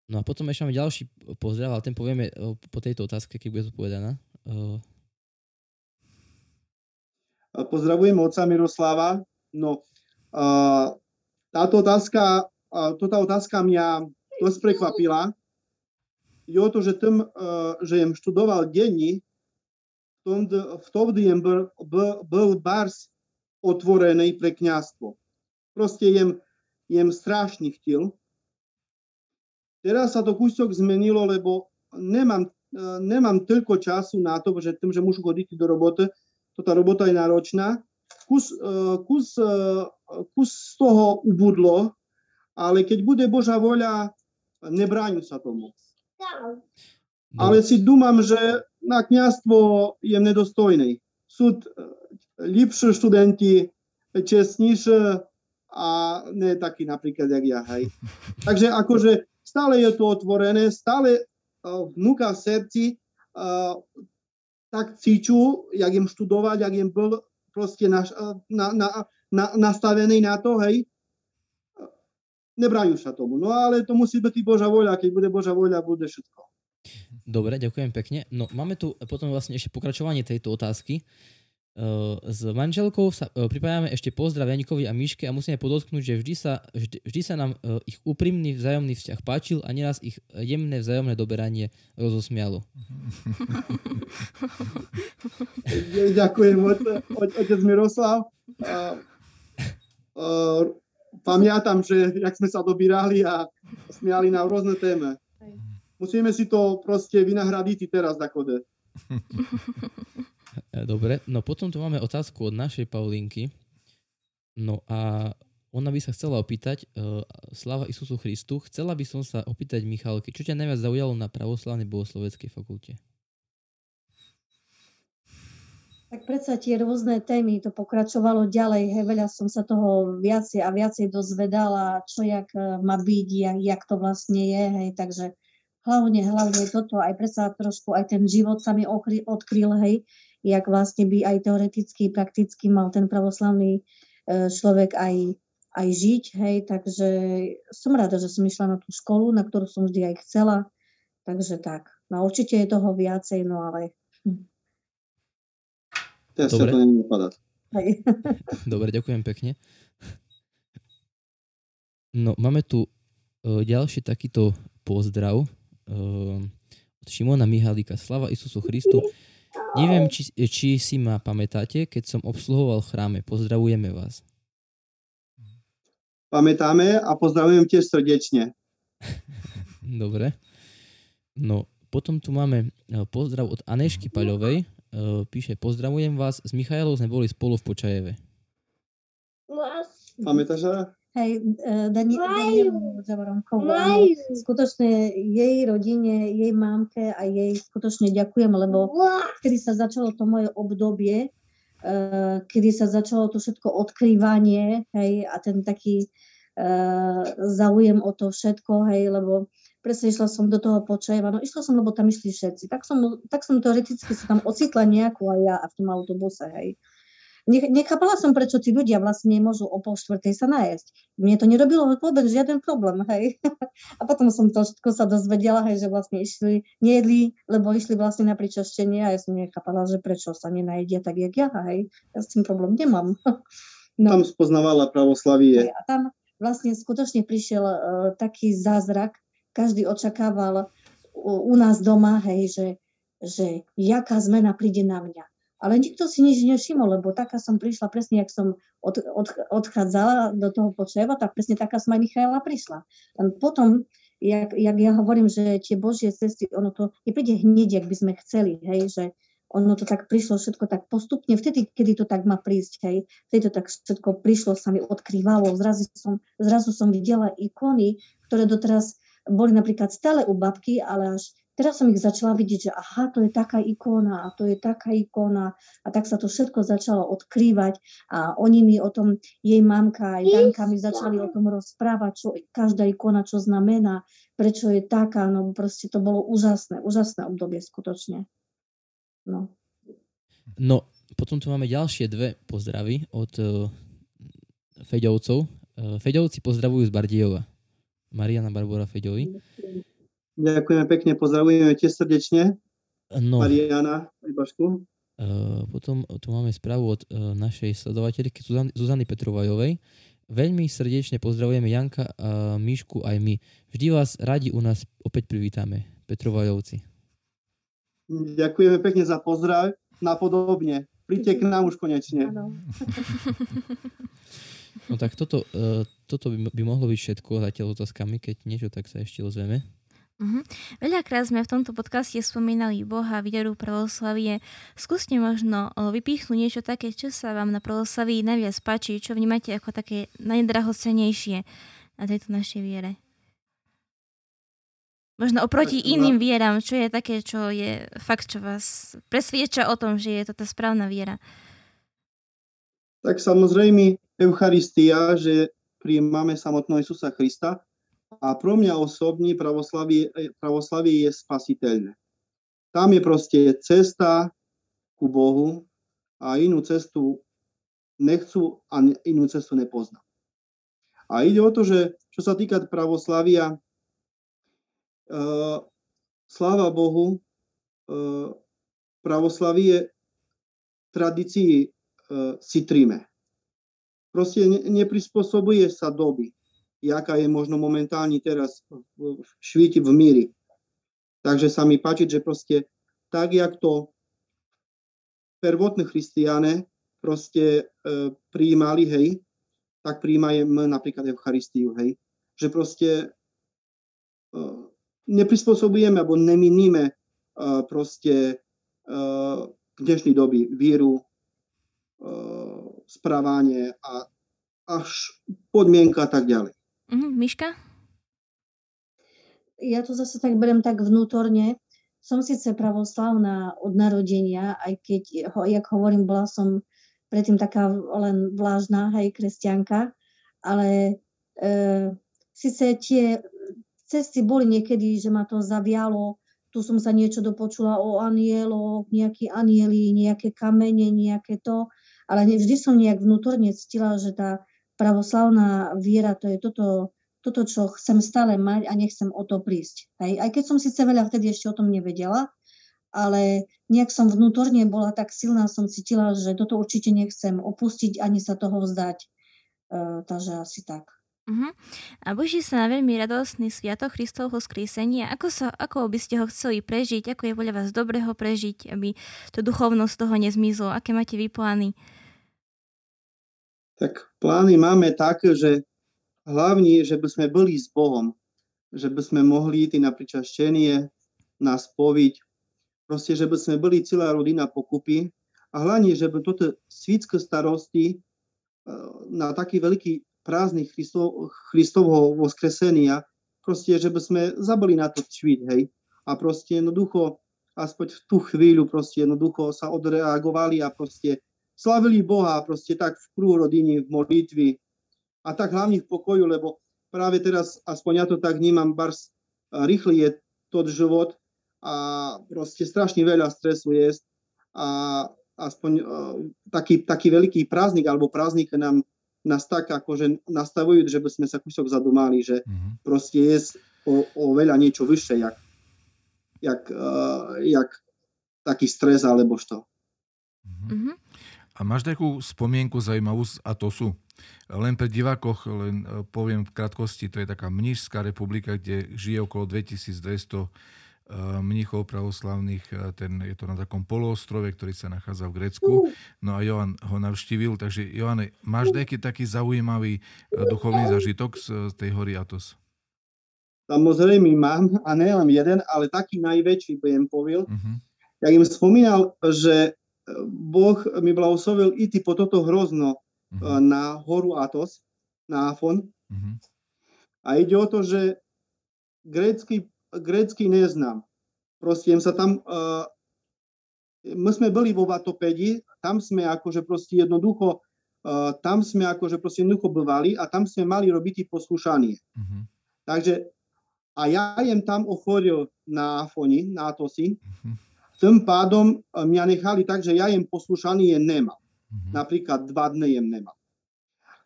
No a potom ešte máme ďalší pozdrav, ale ten povieme uh, po tejto otázke, keď bude zodpovedaná. Pozdravujem oca Miroslava. No, táto otázka, tota otázka mňa dosť prekvapila. Je o to, že, tým, že jem študoval denní vtedy bol, bol bars otvorený pre kniazstvo. Proste jem, jem strašne chtil. Teraz sa to kúsok zmenilo, lebo nemám, nemám toľko času na to, že tým, že môžu chodiť do roboty, to tá robota je náročná. Kus, kus, kus z toho ubudlo, ale keď bude Božá voľa, nebráňu sa tomu. Ale si dúmam, že na kniazstvo je nedostojný. Sú lepšie študenti, čestnejšie a ne taký napríklad, jak ja, hej. Takže akože stále je to otvorené, stále uh, vnúka v srdci uh, tak cíču, jak im študovať, jak im bol proste na, na, na, na, nastavený na to, hej. Nebrajú sa tomu. No ale to musí byť Božá voľa. Keď bude Božá voľa, bude všetko. Dobre, ďakujem pekne. No máme tu potom vlastne ešte pokračovanie tejto otázky. s manželkou sa pripájame ešte pozdrav Janikovi a Miške a musíme podotknúť, že vždy sa, vždy, vždy sa nám ich úprimný vzájomný vzťah páčil a neraz ich jemné vzájomné doberanie rozosmialo. Ďakujem, otec Miroslav. Pamätám, že jak sme sa dobírali a smiali na rôzne téme. Musíme si to proste vynahradiť teraz, Dakode. E, dobre, no potom tu máme otázku od našej Paulinky. No a ona by sa chcela opýtať, uh, sláva Isusu Christu, chcela by som sa opýtať Michalky, čo ťa najviac zaujalo na pravoslavnej bohosloveckej fakulte? Tak predsa tie rôzne témy, to pokračovalo ďalej, hej, veľa som sa toho viacej a viacej dozvedala, čo jak e, má byť, jak, jak to vlastne je, hej, takže hlavne, hlavne toto, aj predsa trošku aj ten život sa mi odkryl, hej, jak vlastne by aj teoreticky, prakticky mal ten pravoslavný e, človek aj, aj žiť, hej, takže som rada, že som išla na tú školu, na ktorú som vždy aj chcela, takže tak. No určite je toho viacej, no ale... Hm. Dobre. to Dobre, ďakujem pekne. No, máme tu uh, ďalší takýto pozdrav od Šimona Mihalíka. Slava Isusu Christu. Neviem, či, či si ma pamätáte, keď som obsluhoval v chráme. Pozdravujeme vás. Pamätáme a pozdravujem tiež srdečne. Dobre. No, potom tu máme e, pozdrav od Anešky Paľovej. E, píše, pozdravujem vás, s Michailou sme boli spolu v Počajeve. Pamätáš, Hej, e, Dani, Zavoronkovú. Skutočne jej rodine, jej mámke a jej skutočne ďakujem, lebo kedy sa začalo to moje obdobie, e, kedy sa začalo to všetko odkrývanie, hej, a ten taký uh, záujem o to všetko, hej, lebo presne išla som do toho počajeva, no išla som, lebo tam išli všetci. Tak som, tak som teoreticky sa tam ocitla nejakú aj ja a v tom autobuse, hej. Nechápala som, prečo tí ľudia vlastne nemôžu o pol štvrtej sa nájsť. Mne to nerobilo vôbec žiaden problém, hej. A potom som to všetko sa dozvedela, hej, že vlastne išli, nejedli, lebo išli vlastne na pričaštenie a ja som nechápala, že prečo sa nenajedia tak, jak ja, hej. Ja s tým problém nemám. No. Tam spoznávala pravoslavie. A tam vlastne skutočne prišiel uh, taký zázrak, každý očakával u, u nás doma, hej, že, že jaká zmena príde na mňa ale nikto si nič nevšimol, lebo taká som prišla presne, jak som od, od, odchádzala do toho počeva, tak presne taká som aj Michaela prišla. A potom, jak, jak ja hovorím, že tie Božie cesty, ono to nepríde hneď, jak by sme chceli, hej, že ono to tak prišlo všetko tak postupne, vtedy, kedy to tak má prísť, hej, vtedy to tak všetko prišlo, sa mi odkrývalo, zrazu som, zrazu som videla ikony, ktoré doteraz boli napríklad stále u babky, ale až Teraz som ich začala vidieť, že aha, to je taká ikona a to je taká ikona a tak sa to všetko začalo odkrývať a oni mi o tom, jej mamka aj Danka mi začali o tom rozprávať, čo každá ikona čo znamená, prečo je taká, no proste to bolo úžasné, úžasné obdobie skutočne. No. No, potom tu máme ďalšie dve pozdravy od uh, Feďovcov. Uh, Feďovci pozdravujú z Bardiejova. Mariana Barbora Feďovi. Ďakujeme pekne, pozdravujeme tiež srdečne. No. Mariana Rybašku. Uh, potom tu máme správu od uh, našej sledovateľky Zuzany, Zuzany Petrovajovej. Veľmi srdečne pozdravujeme Janka a Míšku aj my. Vždy vás radi u nás opäť privítame, Petrovajovci. Ďakujeme pekne za pozdrav. Napodobne. Príďte k nám už konečne. No tak toto, uh, toto by, by mohlo byť všetko zatiaľ otázkami. Keď niečo, tak sa ešte ozveme. Uh-huh. Veľakrát sme v tomto podcaste spomínali Boha, vieru, pravoslavie. Skúste možno vypichnúť niečo také, čo sa vám na pravoslavii najviac páči, čo vnímate ako také najdrahocenejšie na tejto našej viere. Možno oproti iným vieram, čo je také, čo je fakt, čo vás presvieča o tom, že je to tá správna viera. Tak samozrejme Eucharistia, že príjmame samotného Isusa Krista, a pro mňa osobne pravoslavie, pravoslavie je spasiteľné. Tam je proste cesta ku Bohu a inú cestu nechcú a inú cestu nepoznám. A ide o to, že čo sa týka pravoslavia, uh, sláva Bohu, uh, pravoslavie tradícii uh, si tríme. Proste ne, neprispôsobuje sa doby, jaká je možno momentálne teraz v, švíti v míri. Takže sa mi páči, že proste tak, jak to prvotní christiane proste e, prijímali, hej, tak prijímajeme napríklad Eucharistiu, hej. Že proste e, neprispôsobujeme alebo neminíme e, proste e, v dnešnej doby víru, e, správanie a až podmienka a tak ďalej. Mhm, Miška? Ja to zase tak berem tak vnútorne, som síce pravoslavná od narodenia, aj keď, jak hovorím, bola som predtým taká len vlážna, hej, kresťanka, ale e, síce tie cesty boli niekedy, že ma to zavialo, tu som sa niečo dopočula o anieloch, nejakí anieli, nejaké kamene, nejaké to, ale vždy som nejak vnútorne cítila, že tá pravoslavná viera, to je toto toto, čo chcem stále mať a nechcem o to prísť. Hej. Aj keď som síce veľa vtedy ešte o tom nevedela, ale nejak som vnútorne bola tak silná, som cítila, že toto určite nechcem opustiť ani sa toho vzdať. Uh, takže asi tak. Uh-huh. A boží sa na veľmi radostný sviatok Kristovho skrísenia. Ako, sa, ako by ste ho chceli prežiť? Ako je podľa vás dobré ho prežiť, aby to duchovnosť toho nezmizlo? Aké máte vy plány? Tak plány máme také, že hlavne, že by sme boli s Bohom, že by sme mohli ísť na pričaštenie, na spoviť, proste, že by sme boli celá rodina pokupy a hlavne, že by toto svítske starosti e, na taký veľký prázdny Christov, Christovho voskresenia, proste, že by sme zabili na to cvít, hej. A proste jednoducho, aspoň v tú chvíľu proste jednoducho sa odreagovali a proste slavili Boha proste tak v prú rodiny, v modlitvi, a tak hlavne v pokoju, lebo práve teraz, aspoň ja to tak vnímam, bars rýchly je tot život a proste strašne veľa stresu je a aspoň uh, taký, taký veľký prázdnik alebo prázdnik nám nás tak akože nastavujú, že by sme sa kúsok zadumali, že mm-hmm. proste je o, o veľa niečo vyššie, jak, jak, uh, jak taký stres alebo što. Mm-hmm. A máš takú spomienku zaujímavú a to sú len pre divákoch, len e, poviem v krátkosti, to je taká mnížská republika, kde žije okolo 2200 e, mníchov pravoslavných, e, ten, je to na takom poloostrove, ktorý sa nachádza v Grécku. No a Johan ho navštívil, takže Johane, máš nejaký taký zaujímavý duchovný zažitok z tej hory Atos? Samozrejme mám, a nie len jeden, ale taký najväčší, budem povil. Uh-huh. Ja im spomínal, že Boh mi blahoslovil ísť po toto hrozno, uh-huh. na horu Atos, na Afon. Uh-huh. A ide o to, že grécky, grécky neznám. Proste sa tam... Uh, my sme boli vo Vatopedi, tam sme akože proste jednoducho uh, tam sme akože proste jednoducho bывali a tam sme mali robiť poslušanie. Uh-huh. Takže a ja jem tam ochoril na Afoni, na Atosi. Uh-huh. Tým pádom mňa nechali tak, že ja jem poslušanie nemal. Mm-hmm. Napríklad dva dny jem nemal.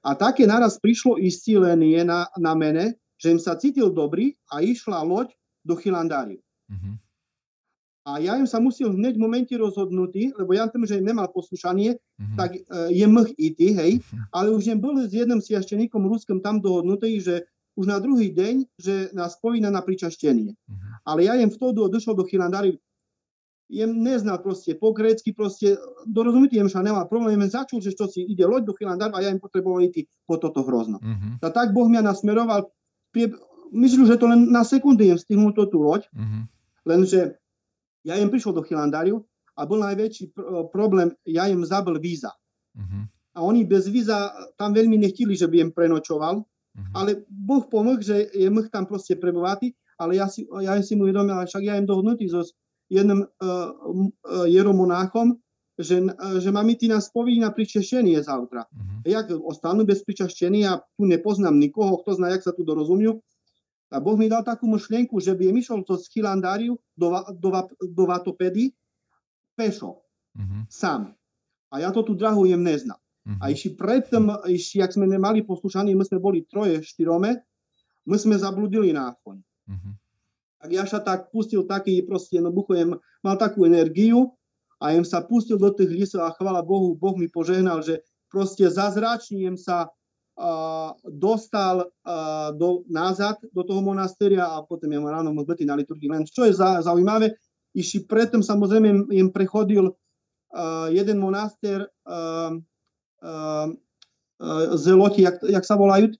A také naraz prišlo iscílenie na, na mene, že im sa cítil dobrý a išla loď do Chilandáriu. Mm-hmm. A ja im sa musel hneď v momente rozhodnutý, lebo ja tým, že im nemal poslušanie, mm-hmm. tak uh, je mh ity, hej, mm-hmm. ale už jem bol s jedným siašteníkom ruským tam dohodnutý, že už na druhý deň, že nás povína na pričaštenie. Mm-hmm. Ale ja v toho došol do Chilandáriu jem neznal proste po grécky, proste dorozumieť jem sa nemá problém, jen začul, že čo si ide loď do Chilandar a ja im potreboval ísť po toto hrozno. Uh-huh. A tak Boh mňa nasmeroval, myslím, že to len na sekundy jem stihnul to tú loď, uh-huh. lenže ja jem prišiel do Chilandariu a bol najväčší pr- problém, ja im zabil víza. Uh-huh. A oni bez víza tam veľmi nechtili, že by im prenočoval, uh-huh. ale Boh pomohol, že je mh tam proste prebovati, ale ja si, ja si mu uvedomil, však ja im dohnutý so jednym uh, uh, jeromonáchom, že, uh, že mám ty nás povinni na pričaštenie zautra. Uh-huh. Jak ostanú bez pričaštenia, tu nepoznám nikoho, kto zná, jak sa tu dorozumiu. A Boh mi dal takú myšlienku, že by išiel to z Chilandáriu do, do, do Vatopedy pešo, uh-huh. sám. A ja to tu drahu jem neznám. Uh-huh. A ešte predtým, ešte, jak sme nemali poslušanie, my sme boli troje, štyrome, my sme zabludili na Afoni. Uh-huh tak ja sa tak pustil taký proste jednoducho, mal takú energiu a jem sa pustil do tých lisov a chvala Bohu, Boh mi požehnal, že proste zazračne jem sa uh, dostal uh, do, nazad do toho monastéria a potom jem ráno zbytý na liturgii. Len čo je za, zaujímavé, ešte predtým samozrejme jem prechodil uh, jeden monastér uh, uh, uh, zeloti, jak, jak sa volajú?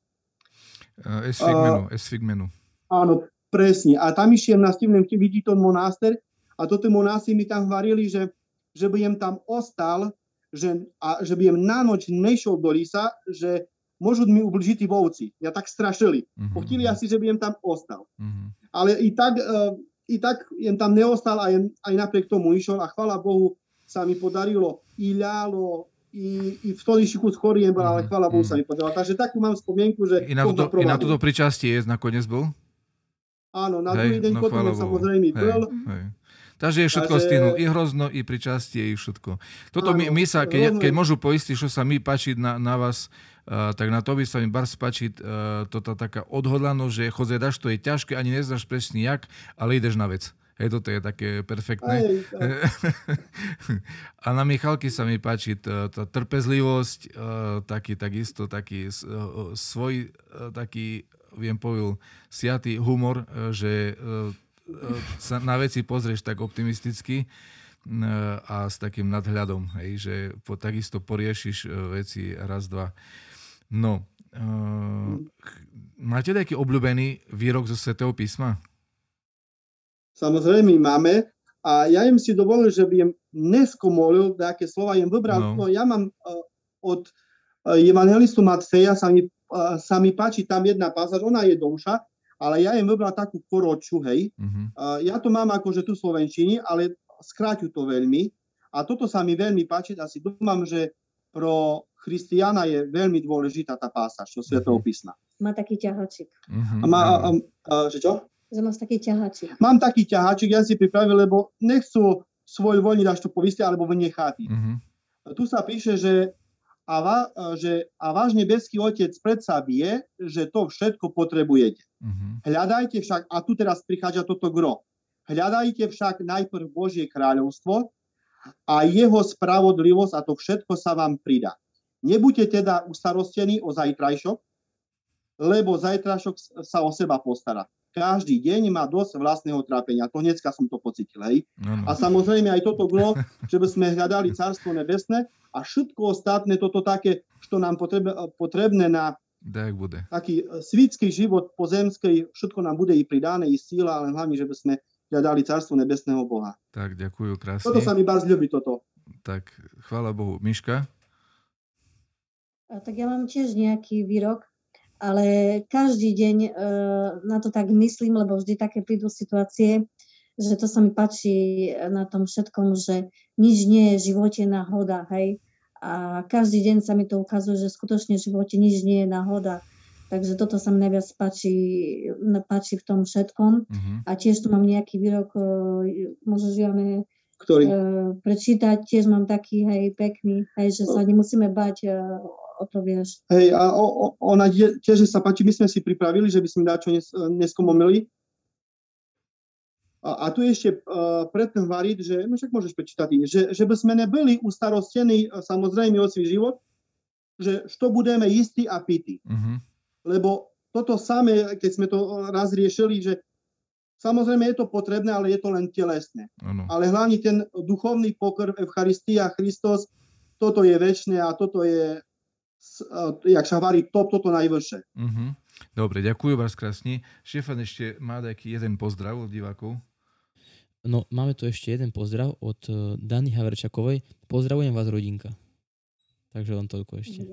Uh, Esfigmenu, Esfigmenu. Áno, presne. A tam išiel na Stivnem, vidí ten monastér a toto monási mi tam hovorili, že že by jem tam ostal, že, a že by jem na noč nešiel do lisa, že môžu mi ubližiť tí vovci. Ja tak strašili. Mm-hmm. Chtili asi, že by jem tam ostal. Mm-hmm. Ale i tak, uh, i tak jem tam neostal a jem, aj napriek tomu išiel a chvala Bohu sa mi podarilo i ľalo, i, i v stoličku z choriem bol, ale mhm, chvala Bohu sa mhm. mi podarilo. Takže takú mám spomienku, že... I na, toto, i na toto pričastie je nakoniec bol? Áno, na druhý deň no, potom samozrejme bol. Hej. Takže je všetko Takže... stihnul. I hrozno, i pričastie, i všetko. Toto my, my sa, keď, keď môžu poistiť, čo sa mi páči na, na vás, uh, tak na to by sa mi bar spáčiť uh, toto taká odhodlanosť, že chodze daš, to je ťažké, ani neznáš presne jak, ale ideš na vec. Hej, toto je také perfektné. a na Michalky sa mi páči tá, tá trpezlivosť, uh, taký takisto, taký svoj, taký, viem povedal, siatý humor, uh, že uh, sa na veci pozrieš tak optimisticky e, a s takým nadhľadom, hej, že po, takisto poriešiš e, veci raz, dva. No, uh, máte taký obľúbený výrok zo Svetého písma? Samozrejme máme a ja im si dovolil, že by im neskomolil nejaké slova, im vybral. No. no ja mám uh, od uh, evangelistu Matfeja sa mi, uh, sa mi páči tam jedna pasáž, ona je dlhšia, ale ja im vybral takú koroču, hej. Uh-huh. Uh, ja to mám akože tu slovenčiny, ale skráťu to veľmi. A toto sa mi veľmi páči, asi dúfam, že pro Christiana je veľmi dôležitá tá pásaž, čo Svetého mhm. písma. Má taký ťahačik. Uh-huh. A má, a, a, že čo? Že máš taký ťahačik. Mám taký ťahačik, ja si pripravil, lebo nechcú svoj voľný dáš to poviste, alebo vynechať. Uh-huh. Tu sa píše, že a, va, že, a váš nebeský otec predsa vie, že to všetko potrebujete. Uh-huh. Hľadajte však, a tu teraz prichádza toto gro, hľadajte však najprv Božie kráľovstvo a jeho spravodlivosť a to všetko sa vám pridá. Nebuďte teda ustarostení o zajtrajšok, lebo zajtrajšok sa o seba postará. Každý deň má dosť vlastného trápenia. To dneska som to pocitil. Hej? No, no. A samozrejme aj toto gro, že by sme hľadali Cárstvo nebesné a všetko ostatné, toto také, čo nám potrebné, potrebné na tak bude. taký e, svítský život pozemský, všetko nám bude i pridané, i síla, ale hlavne, že by sme hľadali Cárstvo nebesného Boha. Tak, ďakujem krásne. Toto sa mi bardzo ľubí, toto. Tak, chvála Bohu. Miška? A tak ja mám tiež nejaký výrok, ale každý deň e, na to tak myslím, lebo vždy také prídu situácie, že to sa mi páči na tom všetkom, že nič nie je v živote náhoda, hej. A každý deň sa mi to ukazuje, že skutočne v živote nič nie je náhoda. Takže toto sa mi najviac páči, páči v tom všetkom. Uh-huh. A tiež tu mám nejaký výrok, e, možno žiadne Ktorý? E, prečítať, tiež mám taký, hej, pekný, hej, že sa nemusíme bať e, o to, vieš. Hej, a o, o, ona tiež sa páči, my sme si pripravili, že by sme dačo nes, neskomomili, a, a tu ešte uh, predtým variť, že, no však môžeš prečítať, že, že by sme nebyli ustarostení samozrejme o svoj život, že što budeme istí a pity. Uh-huh. Lebo toto samé, keď sme to raz riešili, že samozrejme je to potrebné, ale je to len telesné. Ano. Ale hlavne ten duchovný pokrv, Eucharistia, Christos, toto je väčšie a toto je, jak sa hovorí, to, toto najvyššie. Uh-huh. Dobre, ďakujem vás krásne. Štefan ešte má taký jeden pozdrav od divákov. No, máme tu ešte jeden pozdrav od uh, Dany Haverčakovej. Pozdravujem vás, rodinka. Takže len toľko ešte.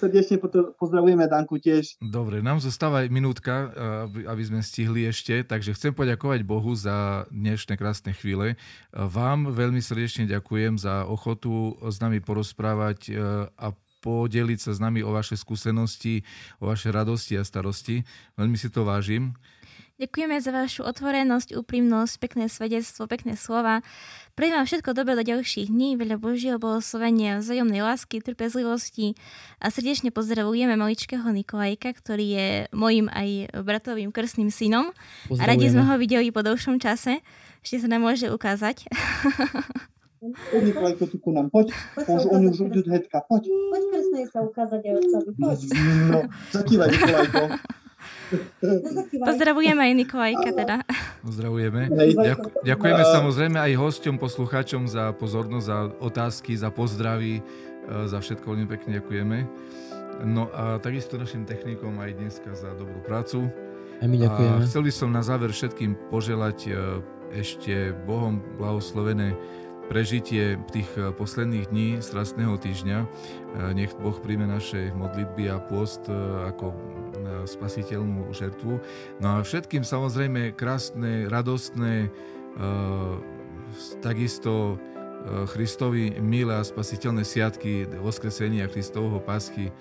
Srdečne pozdravujeme Danku tiež. Dobre, nám zostáva minútka, aby, aby sme stihli ešte, takže chcem poďakovať Bohu za dnešné krásne chvíle. Vám veľmi srdečne ďakujem za ochotu s nami porozprávať a podeliť sa s nami o vaše skúsenosti, o vaše radosti a starosti. Veľmi si to vážim. Ďakujeme za vašu otvorenosť, úprimnosť, pekné svedectvo, pekné slova. Prejem vám všetko dobré do ďalších dní, veľa Božieho blahoslovenia, vzájomnej lásky, trpezlivosti a srdečne pozdravujeme maličkého Nikolajka, ktorý je mojim aj bratovým krstným synom. A radi sme ho videli po dlhšom čase. Ešte sa nám môže ukázať. Nikolajko, tu ku nám, poď. Už, oni už idú hetka, poď. Poď krstnej sa ukázať aj otcovi, poď. No, zakývaj Nikolajko. Zakývaj. Pozdravujeme aj Nikolajka teda. Pozdravujeme. Ďakujeme samozrejme aj hosťom, poslucháčom za pozornosť, za otázky, za pozdravy, e, za všetko veľmi pekne ďakujeme. No a takisto našim technikom aj dneska za dobrú prácu. Aj my ďakujeme. A chcel by som na záver všetkým poželať e, ešte Bohom blahoslovené prežitie tých e, posledných dní strastného týždňa. E, Nech Boh príjme naše modlitby a pôst e, ako spasiteľnú žertvu. No a všetkým samozrejme krásne, radostné, takisto Christovi milé a spasiteľné sviatky Voskresenia Kristovho e,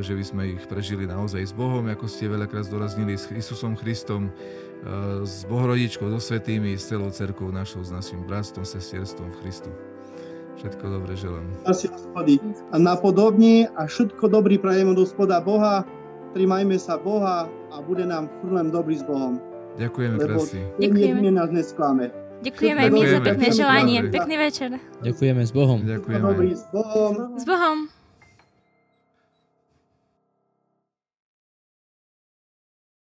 že by sme ich prežili naozaj s Bohom, ako ste veľakrát zdôraznili, s Isusom Christom, s Bohorodičkou, so svetými, s celou cerkou našou, s našim bratstvom, sestierstvom v Christu. Všetko dobre želám. A napodobne a všetko dobrý prajem od hospoda Boha. Trimajme sa Boha a bude nám furt dobrý s Bohom. Ďakujeme krásne. Ďakujeme. Nás nesklame. Ďakujeme aj my za pekné želanie. Pekný večer. Ďakujeme s Bohom. Ďakujeme. Dobrý s Bohom. S Bohom.